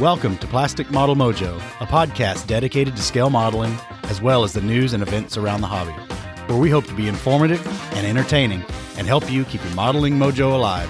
Welcome to Plastic Model Mojo, a podcast dedicated to scale modeling as well as the news and events around the hobby, where we hope to be informative and entertaining and help you keep your modeling mojo alive.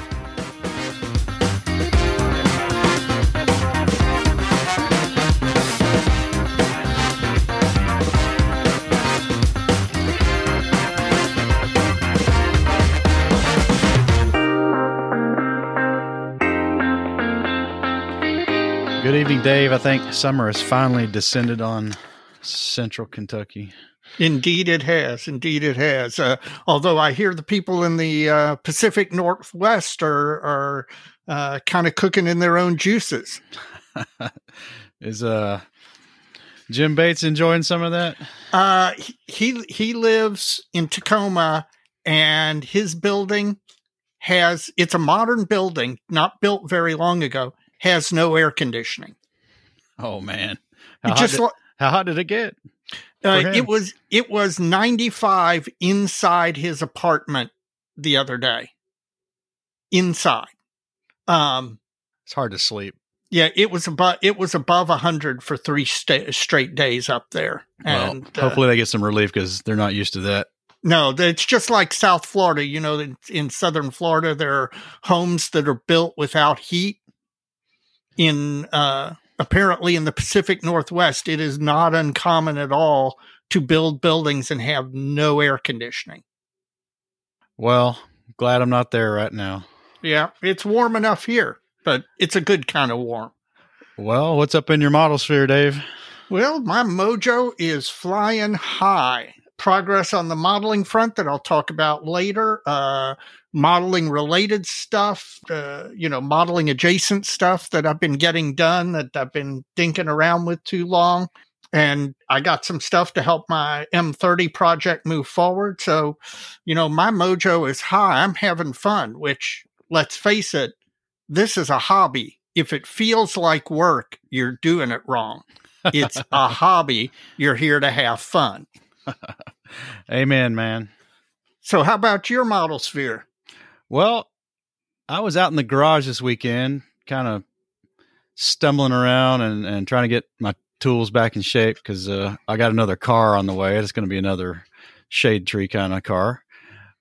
Evening, Dave. I think summer has finally descended on central Kentucky. Indeed, it has. Indeed, it has. Uh, although I hear the people in the uh, Pacific Northwest are are uh, kind of cooking in their own juices. Is uh Jim Bates enjoying some of that? Uh, he he lives in Tacoma, and his building has it's a modern building, not built very long ago, has no air conditioning. Oh man, how, hot did, how hot did it get? Uh, it was it was 95 inside his apartment the other day. Inside. Um It's hard to sleep. yeah, it was above it was above 100 for 3 sta- straight days up there. Well, And uh, hopefully they get some relief because they're not used to that. no, it's just like South Florida, you know, in, in southern Florida there are homes that are built without heat. In uh apparently in the Pacific Northwest, it is not uncommon at all to build buildings and have no air conditioning. Well, glad I'm not there right now. Yeah, it's warm enough here, but it's a good kind of warm. Well, what's up in your model sphere, Dave? Well, my mojo is flying high. Progress on the modeling front that I'll talk about later. Uh, modeling related stuff, uh, you know, modeling adjacent stuff that I've been getting done that I've been dinking around with too long. And I got some stuff to help my M30 project move forward. So, you know, my mojo is high. I'm having fun, which let's face it, this is a hobby. If it feels like work, you're doing it wrong. It's a hobby. You're here to have fun. Amen, man. So, how about your model sphere? Well, I was out in the garage this weekend, kind of stumbling around and, and trying to get my tools back in shape because uh, I got another car on the way. It's going to be another shade tree kind of car.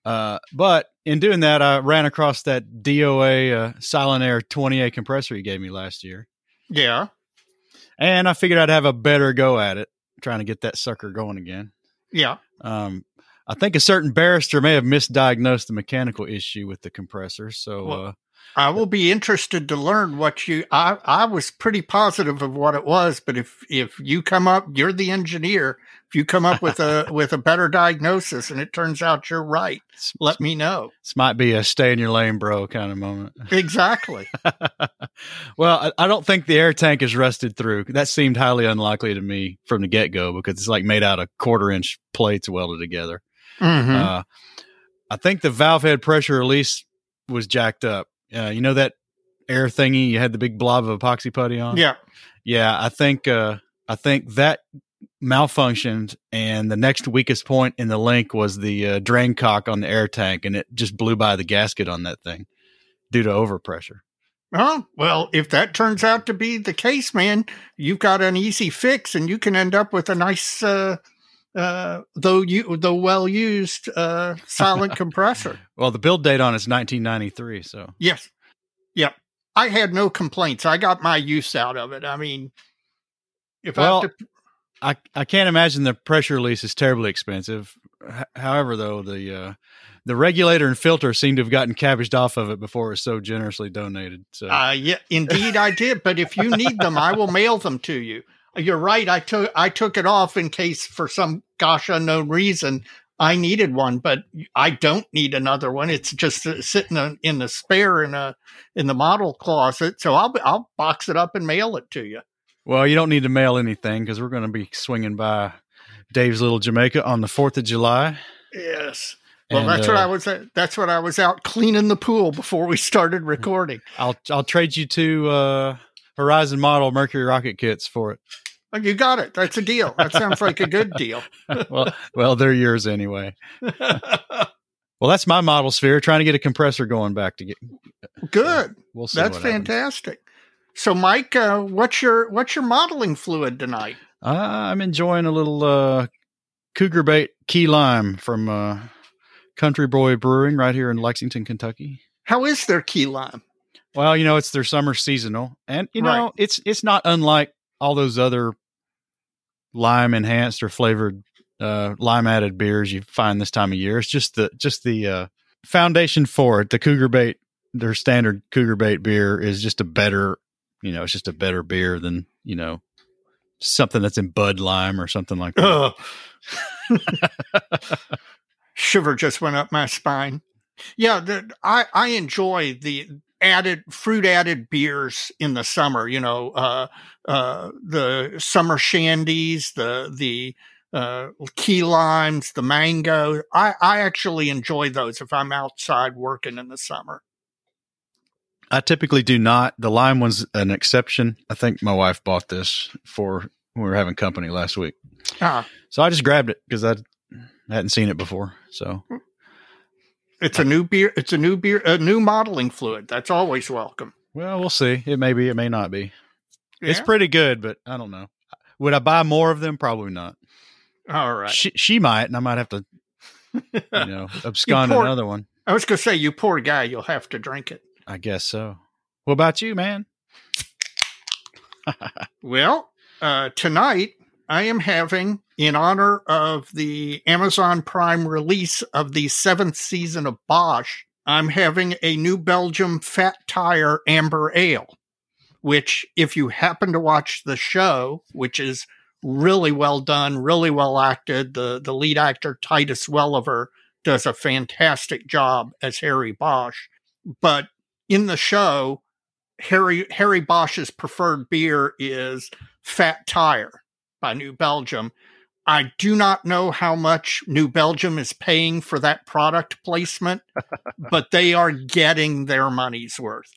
Uh, but in doing that, I ran across that DOA uh, Silentaire 20A compressor you gave me last year. Yeah. And I figured I'd have a better go at it, trying to get that sucker going again. Yeah. Um, I think a certain barrister may have misdiagnosed the mechanical issue with the compressor. So, Well, uh, I will be interested to learn what you I I was pretty positive of what it was, but if if you come up, you're the engineer. If you come up with a with a better diagnosis and it turns out you're right, let me know. this might be a stay in your lane, bro, kind of moment. Exactly. well, I, I don't think the air tank is rusted through. That seemed highly unlikely to me from the get go because it's like made out of quarter inch plates welded together. Mhm. Uh, I think the valve head pressure release was jacked up. Uh, you know that air thingy you had the big blob of epoxy putty on? yeah. Yeah, I think uh, I think that malfunctioned, and the next weakest point in the link was the uh, drain cock on the air tank, and it just blew by the gasket on that thing due to overpressure. Oh, well, if that turns out to be the case, man, you've got an easy fix and you can end up with a nice uh uh though you though well used uh silent compressor. Well, the build date on it's 1993, so Yes. Yep. I had no complaints. I got my use out of it. I mean, if Well, I to, I I can't imagine the pressure release is terribly expensive. H- however, though the uh, the regulator and filter seem to have gotten cabbaged off of it before it was so generously donated. So uh, yeah, indeed I did. But if you need them, I will mail them to you. You're right. I took I took it off in case for some gosh unknown reason I needed one, but I don't need another one. It's just uh, sitting in- in the spare in a in the model closet. So I'll I'll box it up and mail it to you. Well, you don't need to mail anything because we're going to be swinging by Dave's Little Jamaica on the Fourth of July. Yes. Well, And, that's what uh, I was. At, that's what I was out cleaning the pool before we started recording. I'll I'll trade you two uh, Horizon model Mercury rocket kits for it. Oh, you got it. That's a deal. That sounds like a good deal. well, well, they're yours anyway. Well, that's my model sphere. Trying to get a compressor going back to get. good. We'll see. That's what happens. fantastic. So, Mike, uh, what's your what's your modeling fluid tonight? Uh, I'm enjoying a little uh, Cougar Bait Key Lime from uh, Country Boy Brewing right here in Lexington, Kentucky. How is their key lime? Well, you know, it's their summer seasonal, and you know, Right. it's it's not unlike all those other lime enhanced or flavored uh, lime added beers you find this time of year. It's just the just the uh, foundation for it. The Cougar Bait, their standard Cougar Bait beer, is just a better, you know, it's just a better beer than you know something that's in Bud Lime or something like that. Shiver just went up my spine. Yeah, the, I I enjoy the added fruit added beers in the summer. You know, uh, uh, the summer shandies, the the uh, key limes, the mango. I I actually enjoy those if I'm outside working in the summer. I typically do not. The lime one's an exception. I think my wife bought this for when we were having company last week. Ah, So I just grabbed it because I hadn't seen it before. So it's a new beer. It's a new beer. A new modeling fluid. That's always welcome. well, we'll see. It may be, it may not be. It's pretty good, but I don't know. Would I buy more of them? Probably not. all right. She she might, and I might have to, you know, abscond poor- another one. I was gonna say, you poor guy, you'll have to drink it. I guess so. What about you, man? Well, uh, tonight I am having, in honor of the Amazon Prime release of the seventh season of Bosch, I'm having a New Belgium Fat Tire Amber Ale, which, if you happen to watch the show, which is really well done, really well acted, the, the lead actor, Titus Welliver, does a fantastic job as Harry Bosch. But in the show, Harry Harry Bosch's preferred beer is Fat Tire by New Belgium. I do not know how much New Belgium is paying for that product placement, but they are getting their money's worth.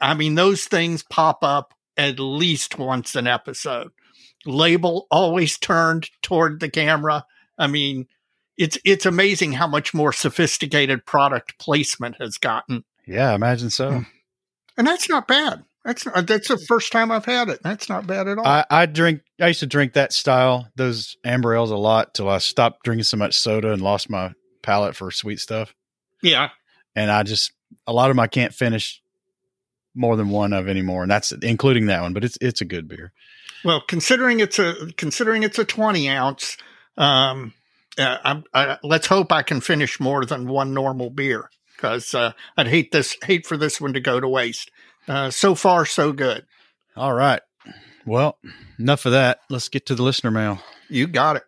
I mean, those things pop up at least once an episode. Label always turned toward the camera. I mean, it's it's amazing how much more sophisticated product placement has gotten Yeah, imagine so. Mm. and that's not bad. That's not, that's the first time I've had it. That's not bad at all. I, I drink. I used to drink that style, those amber ales, a lot till I stopped drinking so much soda and lost my palate for sweet stuff. yeah, And I just a lot of them I can't finish more than one of anymore, and that's including that one. But it's it's a good beer. well, considering it's a considering it's a twenty ounce, um, uh, I'm, I, let's hope I can finish more than one normal beer because uh, I'd hate this hate for this one to go to waste. Uh, so far, so good. All right. Well, enough of that. Let's get to the listener mail. You got it.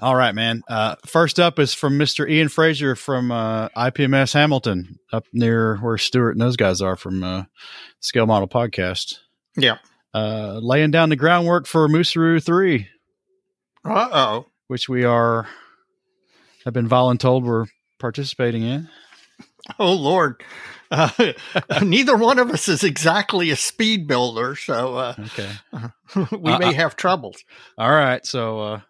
All right, man. Uh, first up is from Mr. Ian Fraser from uh, IPMS Hamilton, up near where Stuart and those guys are from uh, Scale Model Podcast. Yeah. Uh, laying down the groundwork for Moosaroo 3, Uh oh. which we are, have been voluntold we're participating in. Oh Lord. Uh, neither one of us is exactly a speed builder, so uh, Okay. we Uh, may uh, have troubles. All right. So, uh,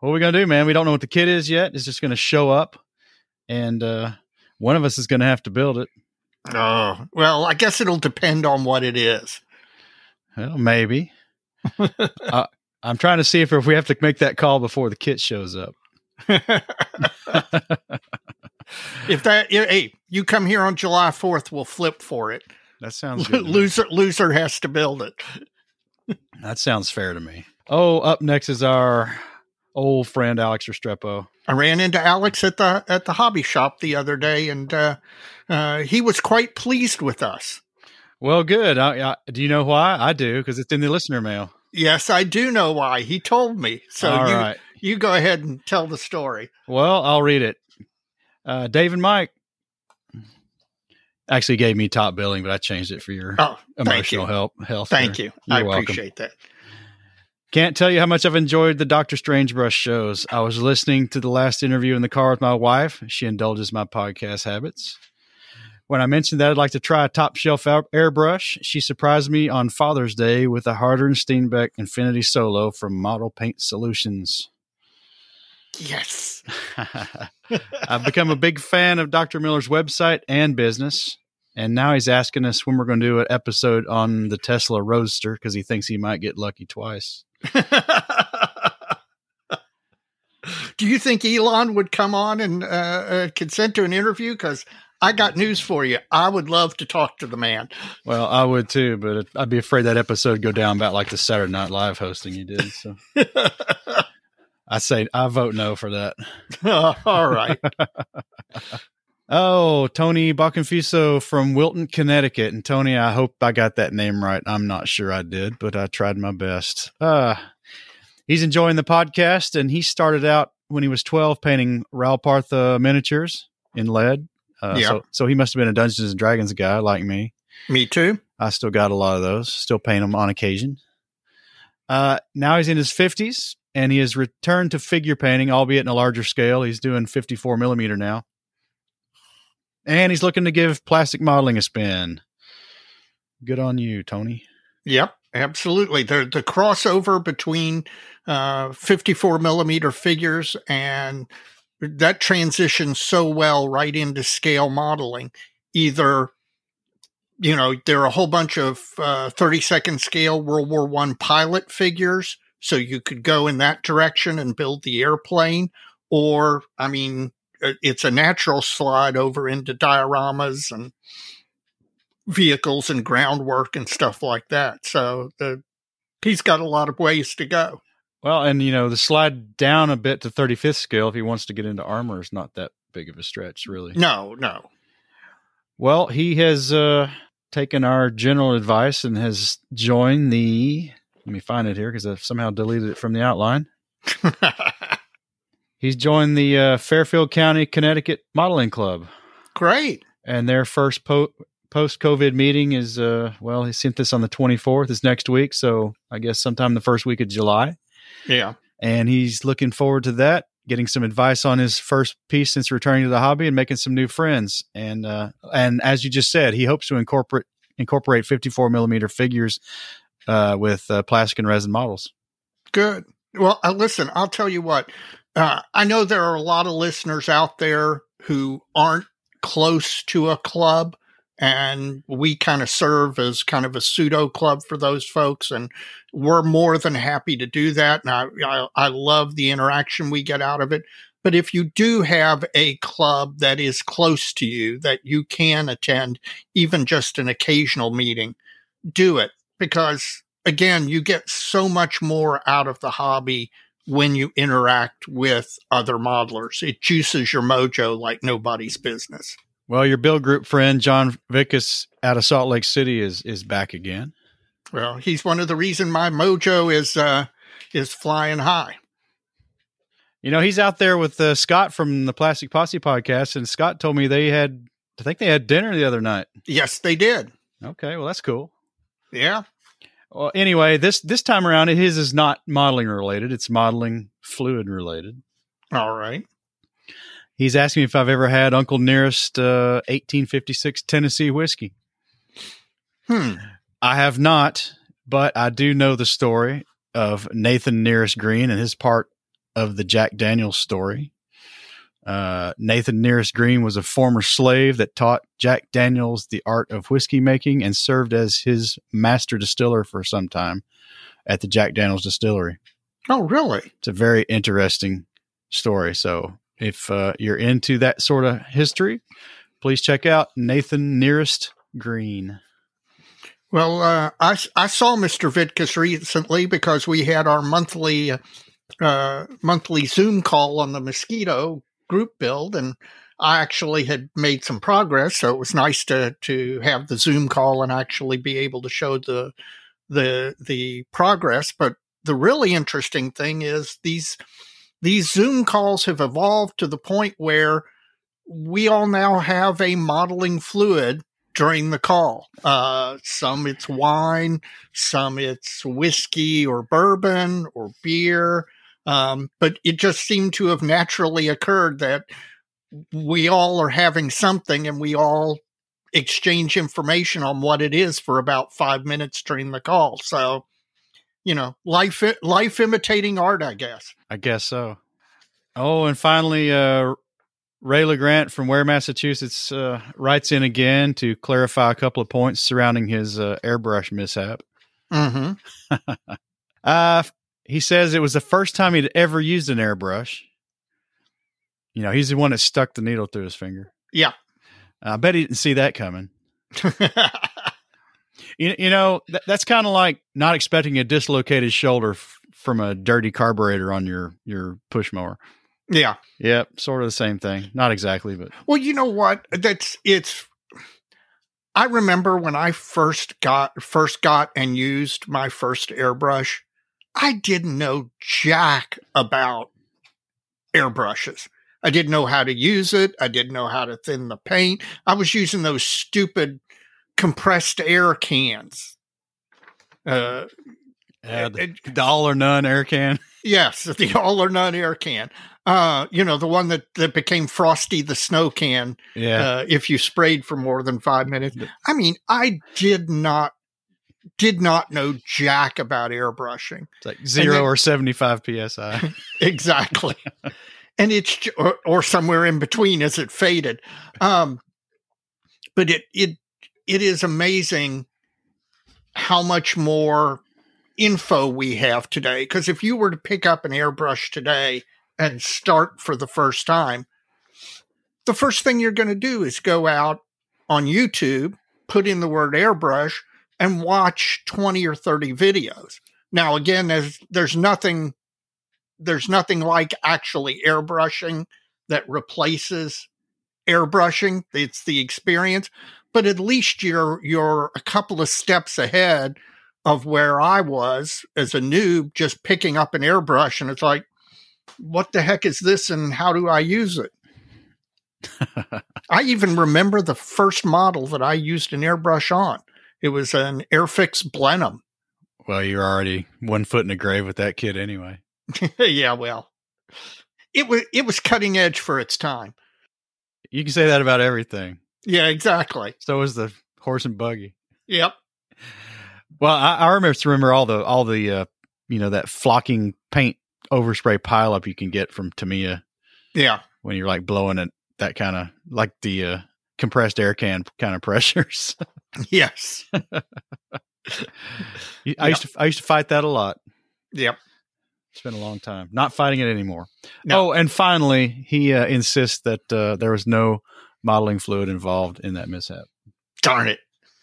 what are we going to do, man? We don't know what the kit is yet. It's just going to show up, and uh, one of us is going to have to build it. Oh, well, I guess it'll depend on what it is. Well, maybe. uh, I'm trying to see if, if we have to make that call before the kit shows up. If that, hey, you come here on July 4th, we'll flip for it. That sounds good. loser, loser has to build it. That sounds fair to me. Oh, up next is our old friend Alex Restrepo. I ran into Alex at the at the hobby shop the other day, and uh, uh, he was quite pleased with us. Well, good. I, I, do you know why? I do because it's in the listener mail. Yes, I do know why. He told me. So All you right. you go ahead and tell the story. Well, I'll read it. Uh, Dave and Mike actually gave me top billing, but I changed it for your Oh, emotional you. help health. Thank there. you. I You're welcome. appreciate that. Can't tell you how much I've enjoyed the Doctor Strange Brush shows. I was listening to the last interview in the car with my wife. She indulges my podcast habits. When I mentioned that I'd like to try a top shelf airbrush, she surprised me on Father's Day with a Harder and Steenbeck Infinity Solo from Model Paint Solutions. Yes. I've become a big fan of Dr. Miller's website and business. And now he's asking us when we're going to do an episode on the Tesla Roadster because he thinks he might get lucky twice. do you think Elon would come on and uh, uh, consent to an interview? Because I got news for you. I would love to talk to the man. Well, I would too, but I'd be afraid that episode would go down about like the Saturday Night Live hosting he did. So I say I vote no for that. All right. oh, Tony Bacconfiso from Wilton, Connecticut. And Tony, I hope I got that name right. I'm not sure I did, but I tried my best. Uh, he's enjoying the podcast, and he started out when he was 12 painting Ral Partha miniatures in lead uh, yeah. So, so he must have been a Dungeons and Dragons guy like me. Me too. I still got a lot of those. Still paint them on occasion. Uh, now he's in his fifties and he has returned to figure painting, albeit in a larger scale. He's doing 54 millimeter now. And he's looking to give plastic modeling a spin. Good on you, Tony. Yep, absolutely. The the crossover between uh, 54 millimeter figures and that transitions so well right into scale modeling. Either, you know, there are a whole bunch of uh, 30 second scale World War One pilot figures, so you could go in that direction and build the airplane. Or, I mean, uh, it's a natural slide over into dioramas and vehicles and groundwork and stuff like that. So the he's got a lot of ways to go. Well, and you know, the slide down a bit to 35th scale if he wants to get into armor is not that big of a stretch, really. No, no. Well, he has uh, taken our general advice and has joined the. Let me find it here because I've somehow deleted it from the outline. He's joined the uh, Fairfield County, Connecticut Modeling Club. Great. And their first po- post COVID meeting is, uh, well, he sent this on the 24th, is next week. So I guess sometime the first week of July. Yeah. And he's looking forward to that, getting some advice on his first piece since returning to the hobby and making some new friends. And uh, and as you just said, he hopes to incorporate incorporate 54 millimeter figures uh, with uh, plastic and resin models. Good. Well, uh, listen, I'll tell you what. Uh, I know there are a lot of listeners out there who aren't close to a club and we kind of serve as kind of a pseudo club for those folks and we're more than happy to do that and I, I, I love the interaction we get out of it but if you do have a club that is close to you that you can attend even just an occasional meeting do it because again you get so much more out of the hobby when you interact with other modelers it juices your mojo like nobody's business well, your Bill Group friend John Vitkus out of Salt Lake City is is back again. Well, he's one of the reason my mojo is uh, is flying high. You know, he's out there with uh, Scott from the Plastic Posse podcast, and Scott told me they had, I think they had dinner the other night. Yes, they did. Okay, well that's cool. Yeah. Well, anyway, this this time around, his is not modeling related; it's modeling fluid related. All right. He's asking me if I've ever had Uncle Nearest uh, 1856 Tennessee whiskey. Hmm. I have not, but I do know the story of Nathan Nearest Green and his part of the Jack Daniels story. Uh, Nathan Nearest Green was a former slave that taught Jack Daniels the art of whiskey making and served as his master distiller for some time at the Jack Daniels distillery. Oh, really? It's a very interesting story. So if uh, you're into that sort of history, please check out Nathan Nearest Green. Well, uh, I, I saw Mr. Vitkus recently because we had our monthly uh, monthly Zoom call on the mosquito group build, and I actually had made some progress. So it was nice to to have the Zoom call and actually be able to show the the the progress. But the really interesting thing is these these Zoom calls have evolved to the point where we all now have a modeling fluid during the call. Uh, some it's wine, some it's whiskey or bourbon or beer. Um, but it just seemed to have naturally occurred that we all are having something and we all exchange information on what it is for about five minutes during the call. So you know, life life imitating art, I guess. I guess so. Oh, and finally, uh, Ray LeGrant from Ware, Massachusetts, uh, writes in again to clarify a couple of points surrounding his uh, airbrush mishap. Mm-hmm. Uh, he says it was the first time he'd ever used an airbrush. You know, he's the one that stuck the needle through his finger. Yeah. I bet he didn't see that coming. You, you know, that, that's kind of like not expecting a dislocated shoulder f- from a dirty carburetor on your your push mower. yeah. Yep, sort of the same thing. Not exactly, but Well, you know what? That's it's. I remember when I first got first got and used my first airbrush. I didn't know jack about airbrushes. I didn't know how to use it. I didn't know how to thin the paint. I was using those stupid compressed air cans. Uh, yeah, the, the all or none air can. Yes, the all or none air can. Uh, you know, the one that, that became Frosty the Snow Can Yeah, uh, if you sprayed for more than five minutes. I mean, I did not did not know jack about airbrushing. it's like zero then- or seventy five psi. Exactly. and it's or, or somewhere in between as it faded. Um, but it it it is amazing how much more info we have today. Because if you were to pick up an airbrush today and start for the first time, the first thing you're going to do is go out on YouTube, put in the word airbrush, and watch 20 or 30 videos. Now, again, there's, there's nothing there's nothing like actually airbrushing that replaces airbrushing. It's the experience, but at least you're you're a couple of steps ahead of where I was as a noob, just picking up an airbrush, and it's like, what the heck is this, and how do I use it? I even remember the first model that I used an airbrush on. It was an Airfix Blenheim. well, you're already one foot in the grave with that kid anyway. yeah, well, it was it was cutting edge for its time. You can say that about everything. Yeah, exactly. So was the horse and buggy. Yep. Well, I, I remember remember all the all the uh, you know that flocking paint overspray pileup you can get from Tamiya Yeah. when you're like blowing it that kind of like the uh, compressed air can kind of pressures. Yes. I used to I used to fight that a lot. Yep. It's been a long time. Not fighting it anymore. No. Oh, and finally, he uh, insists that uh, there was no modeling fluid involved in that mishap. Darn it.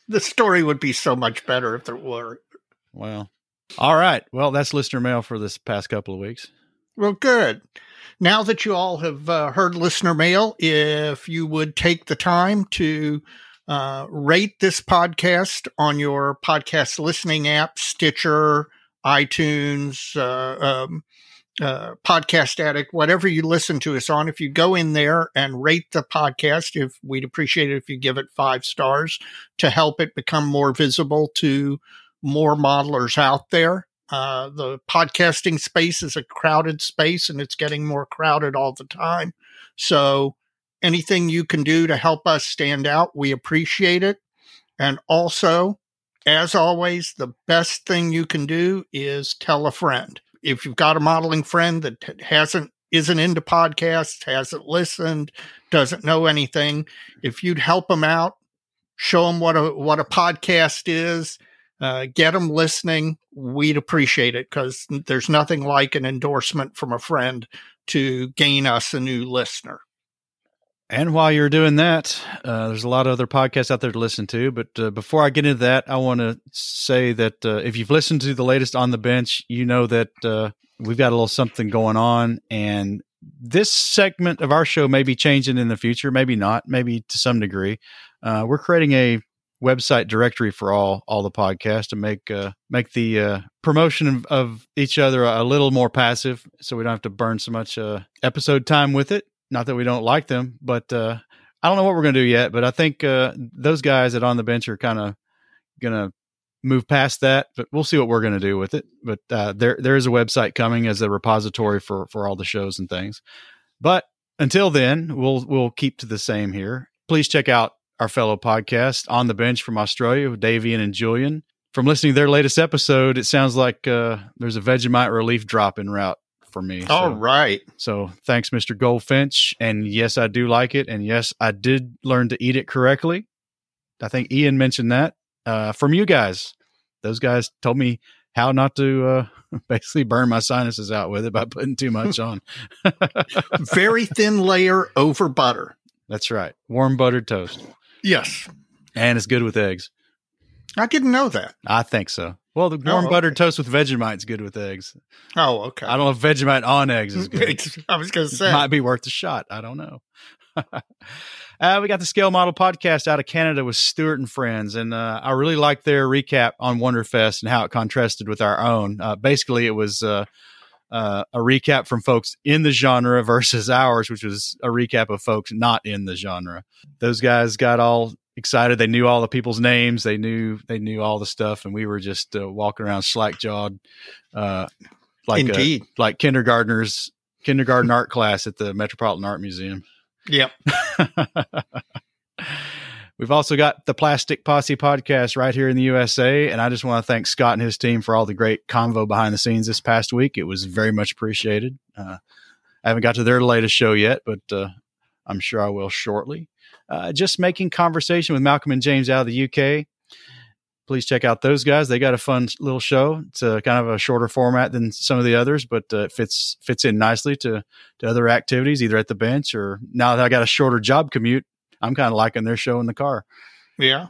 The story would be so much better if there were. Well, all right. Well, that's listener mail for this past couple of weeks. Well, good. Now that you all have uh, heard listener mail, if you would take the time to uh, rate this podcast on your podcast listening app, Stitcher, iTunes, uh, um, uh, Podcast Addict, whatever you listen to us on, if you go in there and rate the podcast, if we'd appreciate it if you give it five stars to help it become more visible to more modelers out there. Uh, the podcasting space is a crowded space and it's getting more crowded all the time. So anything you can do to help us stand out, we appreciate it. And also, as always, the best thing you can do is tell a friend. If you've got a modeling friend that hasn't isn't into podcasts, hasn't listened, doesn't know anything, if you'd help them out, show them what a what a podcast is, uh, get them listening. We'd appreciate it because there's nothing like an endorsement from a friend to gain us a new listener. And while you're doing that, uh, there's a lot of other podcasts out there to listen to. But uh, before I get into that, I want to say that uh, if you've listened to the latest on the bench, you know that uh, we've got a little something going on. And this segment of our show may be changing in the future, maybe not, maybe to some degree. Uh, we're creating a website directory for all all the podcasts to make uh, make the uh, promotion of, of each other a little more passive, so we don't have to burn so much uh, episode time with it. Not that we don't like them, but uh, I don't know what we're going to do yet. But I think uh, those guys that on the bench are kind of going to move past that. But we'll see what we're going to do with it. But uh, there there is a website coming as a repository for for all the shows and things. But until then, we'll we'll keep to the same here. Please check out our fellow podcast on the bench from Australia with Davian and Julian. From listening to their latest episode, it sounds like uh, there's a Vegemite relief drop en route for me. All so, right. So thanks, Mr. Goldfinch. And yes, I do like it. And yes, I did learn to eat it correctly. I think Ian mentioned that uh, from you guys. Those guys told me how not to uh, basically burn my sinuses out with it by putting too much on. Very thin layer over butter. That's right. Warm buttered toast. Yes. And it's good with eggs. I didn't know that. I think so. Well, the Oh, okay. buttered toast with Vegemite's good with eggs. Oh, okay. I don't know if Vegemite on eggs is good. I was going to say. Might be worth a shot. I don't know. uh, we got the Scale Model podcast out of Canada with Stewart and friends, and uh, I really liked their recap on Wonderfest and how it contrasted with our own. Uh, basically, it was uh, uh, a recap from folks in the genre versus ours, which was a recap of folks not in the genre. Those guys got all excited. They knew all the people's names. They knew they knew all the stuff, and we were just uh, walking around slack jawed, uh, like uh, Indeed. like kindergartners kindergarten art class at the Metropolitan Art Museum. Yep. We've also got the Plastic Posse podcast right here in the USA. And I just want to thank Scott and his team for all the great convo behind the scenes this past week. It was very much appreciated. Uh, I haven't got to their latest show yet, but uh, I'm sure I will shortly. Uh, just making conversation with Malcolm and James out of the UK. Please check out those guys. They got a fun little show. It's a kind of a shorter format than some of the others, but uh, it fits fits in nicely to to other activities, either at the bench or now that I got a shorter job commute. I'm kind of liking their show in the car. Yeah.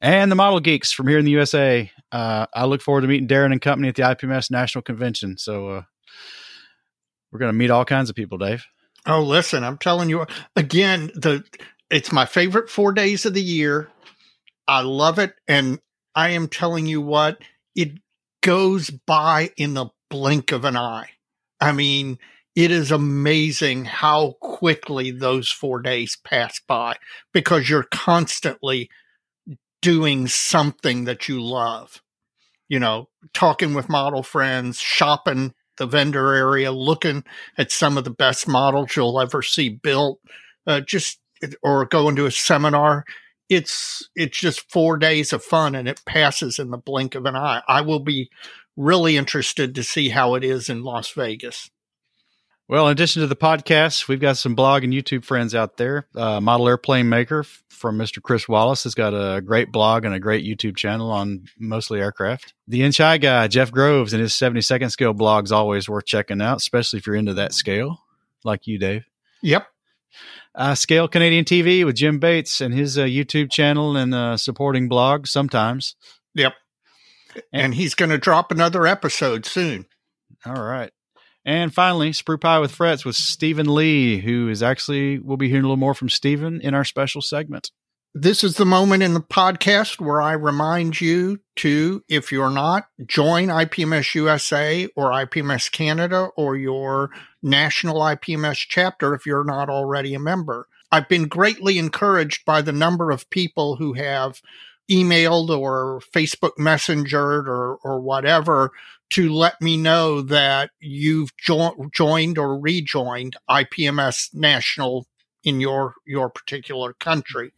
And the Model Geeks from here in the USA. Uh, I look forward to meeting Darren and company at the IPMS National Convention. So uh, we're going to meet all kinds of people, Dave. Oh, listen, I'm telling you again, the it's my favorite 4 days of the year. I love it and I am telling you what, it goes by in the blink of an eye. I mean, it is amazing how quickly those 4 days pass by because you're constantly doing something that you love. You know, talking with model friends, shopping the vendor area, looking at some of the best models you'll ever see built. Uh, just or going to a seminar. It's it's just four days of fun, and it passes in the blink of an eye. I will be really interested to see how it is in Las Vegas. Well, in addition to the podcast, we've got some blog and YouTube friends out there. Uh, Model Airplane Maker f- from Mr. Chris Wallace has got a great blog and a great YouTube channel on mostly aircraft. The Inch High guy, Jeff Groves, and his 72nd scale blog is always worth checking out, especially if you're into that scale, like you, Dave. Yep. Uh, Scale Canadian TV with Jim Bates and his uh, YouTube channel and uh, supporting blog sometimes. Yep. And he's going to drop another episode soon. All right. And finally, Sprue Pie with Frets with Stephen Lee, who is actually, we'll be hearing a little more from Stephen in our special segment. This is the moment in the podcast where I remind you to, if you're not, join IPMS USA or IPMS Canada or your national IPMS chapter if you're not already a member. I've been greatly encouraged by the number of people who have emailed or Facebook messengered or, or whatever to let me know that you've jo- joined or rejoined IPMS National in your your particular country.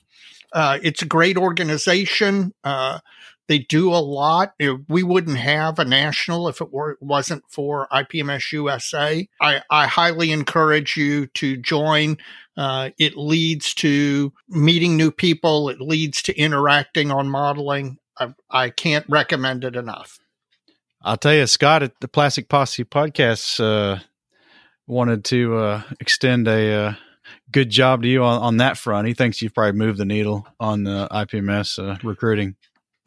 Uh, it's a great organization. Uh, they do a lot. We wouldn't have a national if it were wasn't for IPMS USA. I, I highly encourage you to join. Uh, it leads to meeting new people. It leads to interacting on modeling. I, I can't recommend it enough. I'll tell you, Scott at the Plastic Posse podcast uh, wanted to uh, extend a uh, good job to you on, on that front. He thinks you've probably moved the needle on the IPMS uh, recruiting.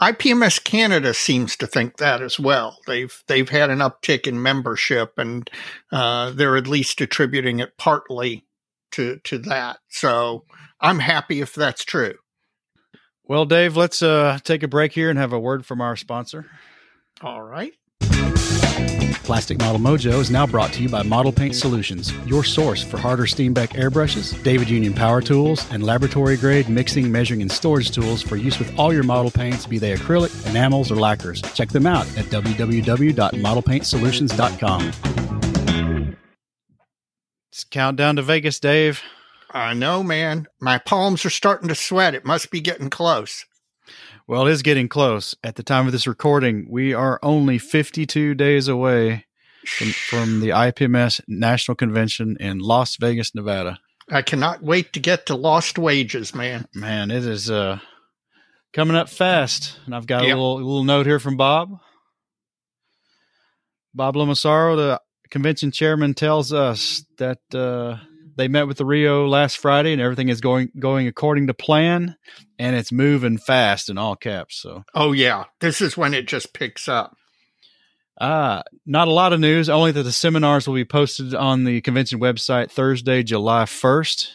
IPMS Canada seems to think that as well. They've they've had an uptick in membership, and uh, they're at least attributing it partly to to that. So I'm happy if that's true. Well, Dave, let's uh, take a break here and have a word from our sponsor. All right. Plastic Model Mojo is now brought to you by Model Paint Solutions, your source for Harder Steenbeck airbrushes, David Union power tools, and laboratory grade mixing, measuring, and storage tools for use with all your model paints, be they acrylic, enamels, or lacquers. Check them out at www.modelpaintsolutions.com. It's countdown to Vegas, Dave. I know, man. My palms are starting to sweat. It must be getting close. Well, it is getting close. At the time of this recording, we are only 52 days away from, from the IPMS National Convention in Las Vegas, Nevada. I cannot wait to get to Lost Wages, man. Man, it is uh, coming up fast. And I've got yep. a little, little note here from Bob. Bob Lomasaro, the convention chairman, tells us that uh, they met with the Rio last Friday and everything is going going according to plan and it's moving fast in all caps. So Oh yeah. This is when it just picks up. Uh, not a lot of news, only that the seminars will be posted on the convention website Thursday, July 1st.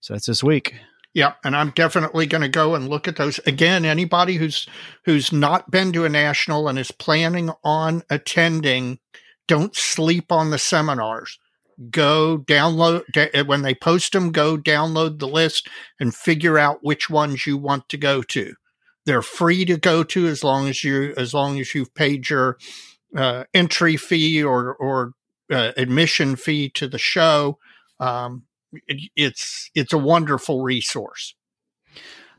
So that's this week. Yeah, and I'm definitely going to go and look at those again. Anybody who's who's not been to a national and is planning on attending, don't sleep on the seminars go download eh, when they post them go download the list and figure out which ones you want to go to. They're free to go to as long as you as long as you've paid your uh, entry fee or or uh, admission fee to the show. Um, it, it's it's a wonderful resource.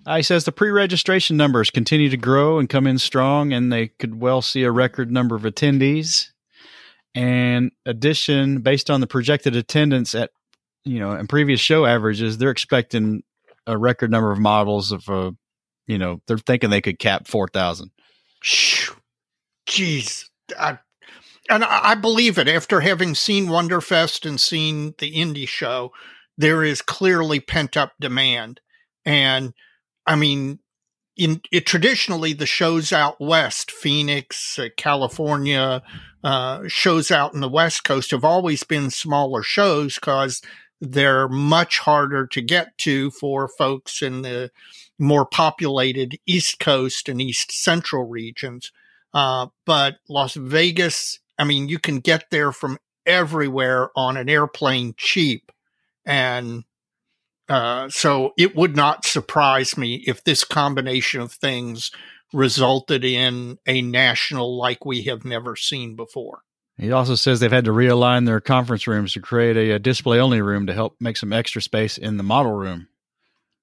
Uh, he says the pre-registration numbers continue to grow and come in strong, and they could well see a record number of attendees and addition based on the projected attendance at you know and previous show averages they're expecting a record number of models of uh you know they're thinking they could cap 4000 jeez. I, and I believe it. After having seen wonderfest and seen the indie show there is clearly pent up demand. And i mean in it traditionally the shows out west phoenix uh, california uh, shows out in the West Coast have always been smaller shows because they're much harder to get to for folks in the more populated East Coast and East Central regions. Uh, but Las Vegas, I mean, you can get there from everywhere on an airplane cheap. And uh, so it would not surprise me if this combination of things resulted in a national like we have never seen before. He also says they've had to realign their conference rooms to create a, a display only room to help make some extra space in the model room.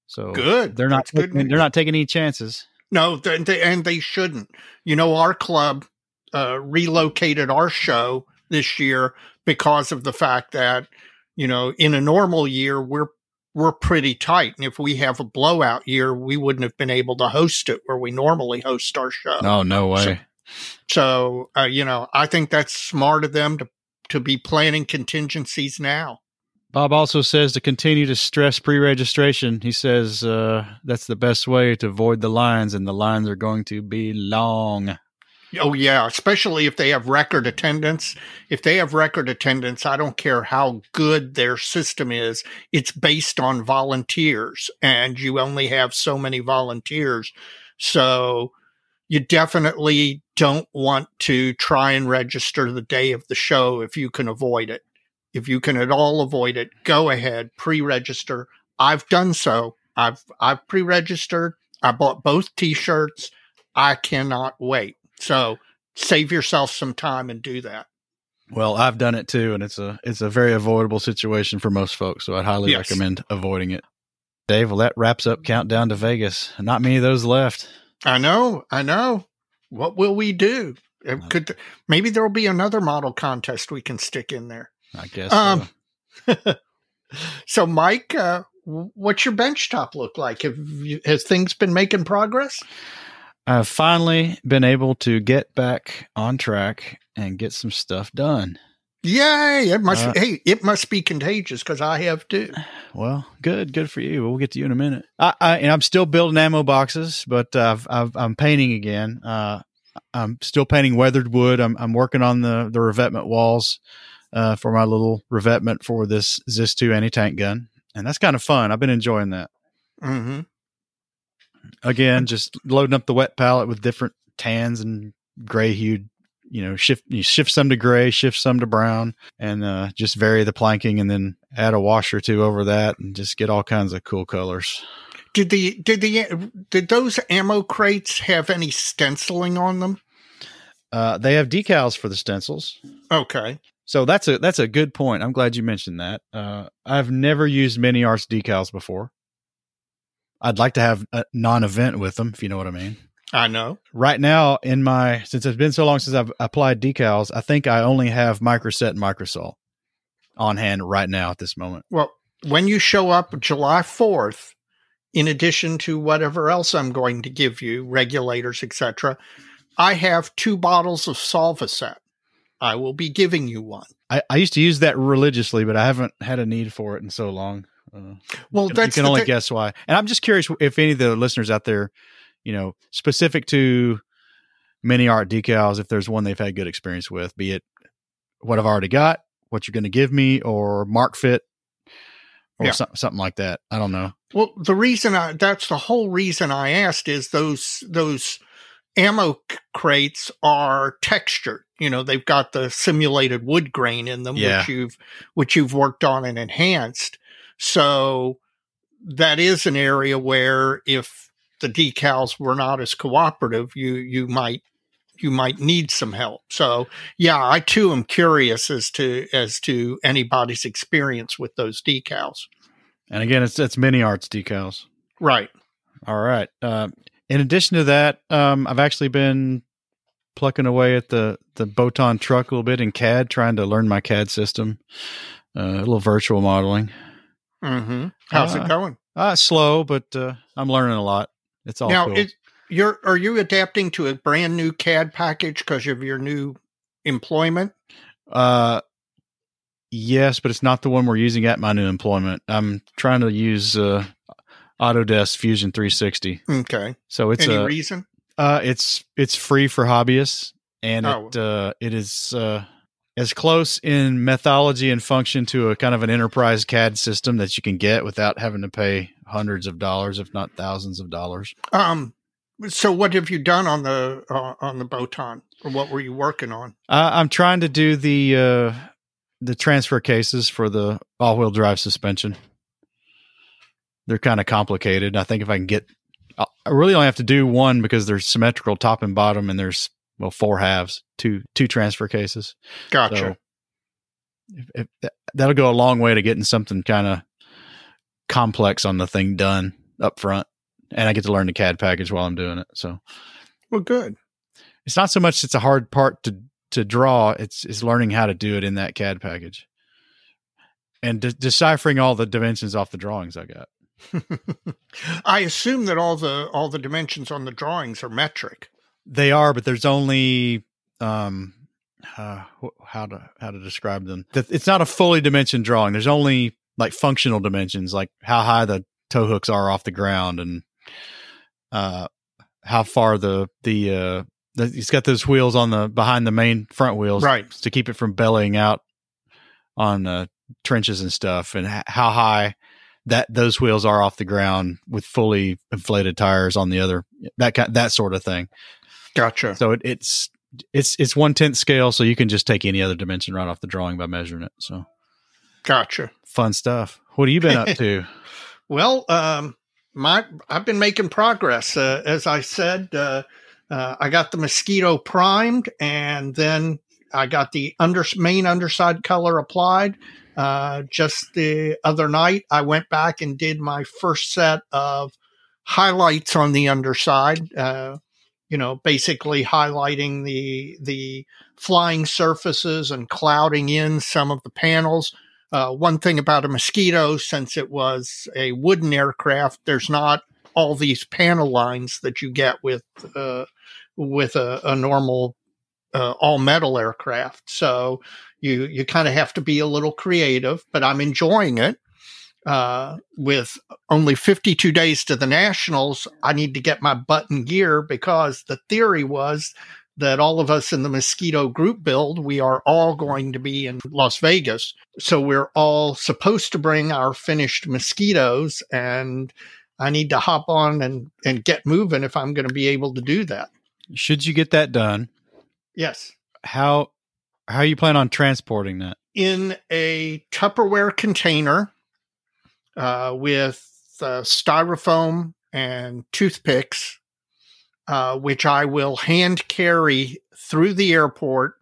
So good. They're not taking, they're not taking any chances. No, they, and they shouldn't. You know, our club uh, relocated our show this year because of the fact that you know in a normal year we're we're pretty tight. And if we have a blowout year, we wouldn't have been able to host it where we normally host our show. Oh, no way. So, so uh, you know, I think that's smart of them to, to be planning contingencies now. Bob also says to continue to stress pre registration. He says uh, that's the best way to avoid the lines, and the lines are going to be long. Oh yeah, especially if they have record attendance. If they have record attendance, I don't care how good their system is. It's based on volunteers and you only have so many volunteers. So you definitely don't want to try and register the day of the show if you can avoid it. If you can at all avoid it, go ahead, pre-register. I've done so. I've I've pre-registered. I bought both t-shirts. I cannot wait. So save yourself some time and do that. Well, I've done it too, and it's a it's a very avoidable situation for most folks. So I'd highly yes. recommend avoiding it. Dave, well, that wraps up Countdown to Vegas. Not many of those left. I know, I know. What will we do? It uh, could maybe there will be another model contest we can stick in there. I guess. Um, so. so, Mike, uh, what's your bench top look like? Have you, has things been making progress? I've finally been able to get back on track and get some stuff done. Yay! It must uh, hey, it must be contagious because I have too. Well, good, good for you. We'll get to you in a minute. I, I and I'm still building ammo boxes, but I've, I've I'm painting again. Uh, I'm still painting weathered wood. I'm I'm working on the the revetment walls uh, for my little revetment for this Zis two anti tank gun, and that's kind of fun. I've been enjoying that. Mm-hmm. Again, just loading up the wet palette with different tans and gray hued. You know, shift you shift some to gray, shift some to brown, and uh, just vary the planking, and then add a wash or two over that, and just get all kinds of cool colors. Did the did the did those ammo crates have any stenciling on them? Uh, they have decals for the stencils. Okay. So that's a that's a good point. I'm glad you mentioned that. Uh, I've never used MiniArt's decals before. I'd like to have a non-event with them, if you know what I mean. I know. Right now, in my since it's been so long since I've applied decals, I think I only have Microset and Microsol on hand right now at this moment. Well, when you show up July 4th, in addition to whatever else I'm going to give you, regulators, etc., I have two bottles of Solvaset. I will be giving you one. I, I used to use that religiously, but I haven't had a need for it in so long. Uh, well, you that's can only thi- guess why. And I'm just curious if any of the listeners out there, you know, specific to MiniArt decals, if there's one they've had good experience with, be it what I've already got, what you're going to give me, or Mark Fit, or Yeah. some, something like that. I don't know. Well, the reason I that's the whole reason I asked is those those ammo crates are textured. You know, they've got the simulated wood grain in them, Yeah. which you've which you've worked on and enhanced. So that is an area where if the decals were not as cooperative, you you might you might need some help. So yeah, I too am curious as to as to anybody's experience with those decals. And again, it's it's MiniArt's decals. Right. All right. Um, in addition to that, um, I've actually been plucking away at the the Botan truck a little bit in CAD, trying to learn my CAD system. Uh, a little virtual modeling. Mm-hmm. How's Uh, it going? Uh, slow, but uh, I'm learning a lot. It's all now, cool. it, you're are you adapting to a brand new CAD package because of your new employment? uh, yes, but it's not the one we're using at my new employment. I'm trying to use uh, Autodesk Fusion 360. Okay. So it's Any a reason? Uh, it's it's free for hobbyists, and Oh. it uh, it is uh, as close in methodology and function to a kind of an enterprise CAD system that you can get without having to pay hundreds of dollars, if not thousands of dollars. Um. So, what have you done on the uh, on the Botan, or what were you working on? Uh, I'm trying to do the uh, the transfer cases for the all wheel drive suspension. They're kind of complicated. I think if I can get, I really only have to do one because they're symmetrical top and bottom, and there's well four halves, two two transfer cases. Gotcha. So if, if that, that'll go a long way to getting something kind of complex on the thing done up front. And I get to learn the CAD package while I'm doing it. So well, good. it's not so much it's a hard part to to draw, it's is learning how to do it in that CAD package. And de- deciphering all the dimensions off the drawings I got. I assume that all the all the dimensions on the drawings are metric. They are, but there's only um uh, how to how to describe them. It's not a fully dimensioned drawing. There's only like functional dimensions, like how high the tow hooks are off the ground and uh how far the the uh the, it's got those wheels on the behind the main front wheels Right. to keep it from bellying out on uh, trenches and stuff and h- how high that those wheels are off the ground with fully inflated tires on the other that kind that sort of thing Gotcha. so it, it's it's it's one tenth scale, so you can just take any other dimension right off the drawing by measuring it. So Gotcha. fun stuff. What have you been up to? Well, um, my I've been making progress. Uh, as I said, uh, uh, I got the mosquito primed, and then I got the under main underside color applied. Uh, just the other night, I went back and did my first set of highlights on the underside. You know, basically highlighting the the flying surfaces and clouding in some of the panels. Uh, one thing about a mosquito, since it was a wooden aircraft, there's not all these panel lines that you get with uh, with a, a normal uh, all metal aircraft. So you you kind of have to be a little creative, but I'm enjoying it. Uh, with only 52 days to the nationals, I need to get my button gear because the theory was that all of us in the mosquito group build, we are all going to be in Las Vegas. So we're all supposed to bring our finished mosquitoes and I need to hop on and, and get moving if I'm going to be able to do that. Should you get that done? Yes. How how you plan on transporting that? In a Tupperware container uh, with uh, styrofoam and toothpicks, uh, which I will hand carry through the airport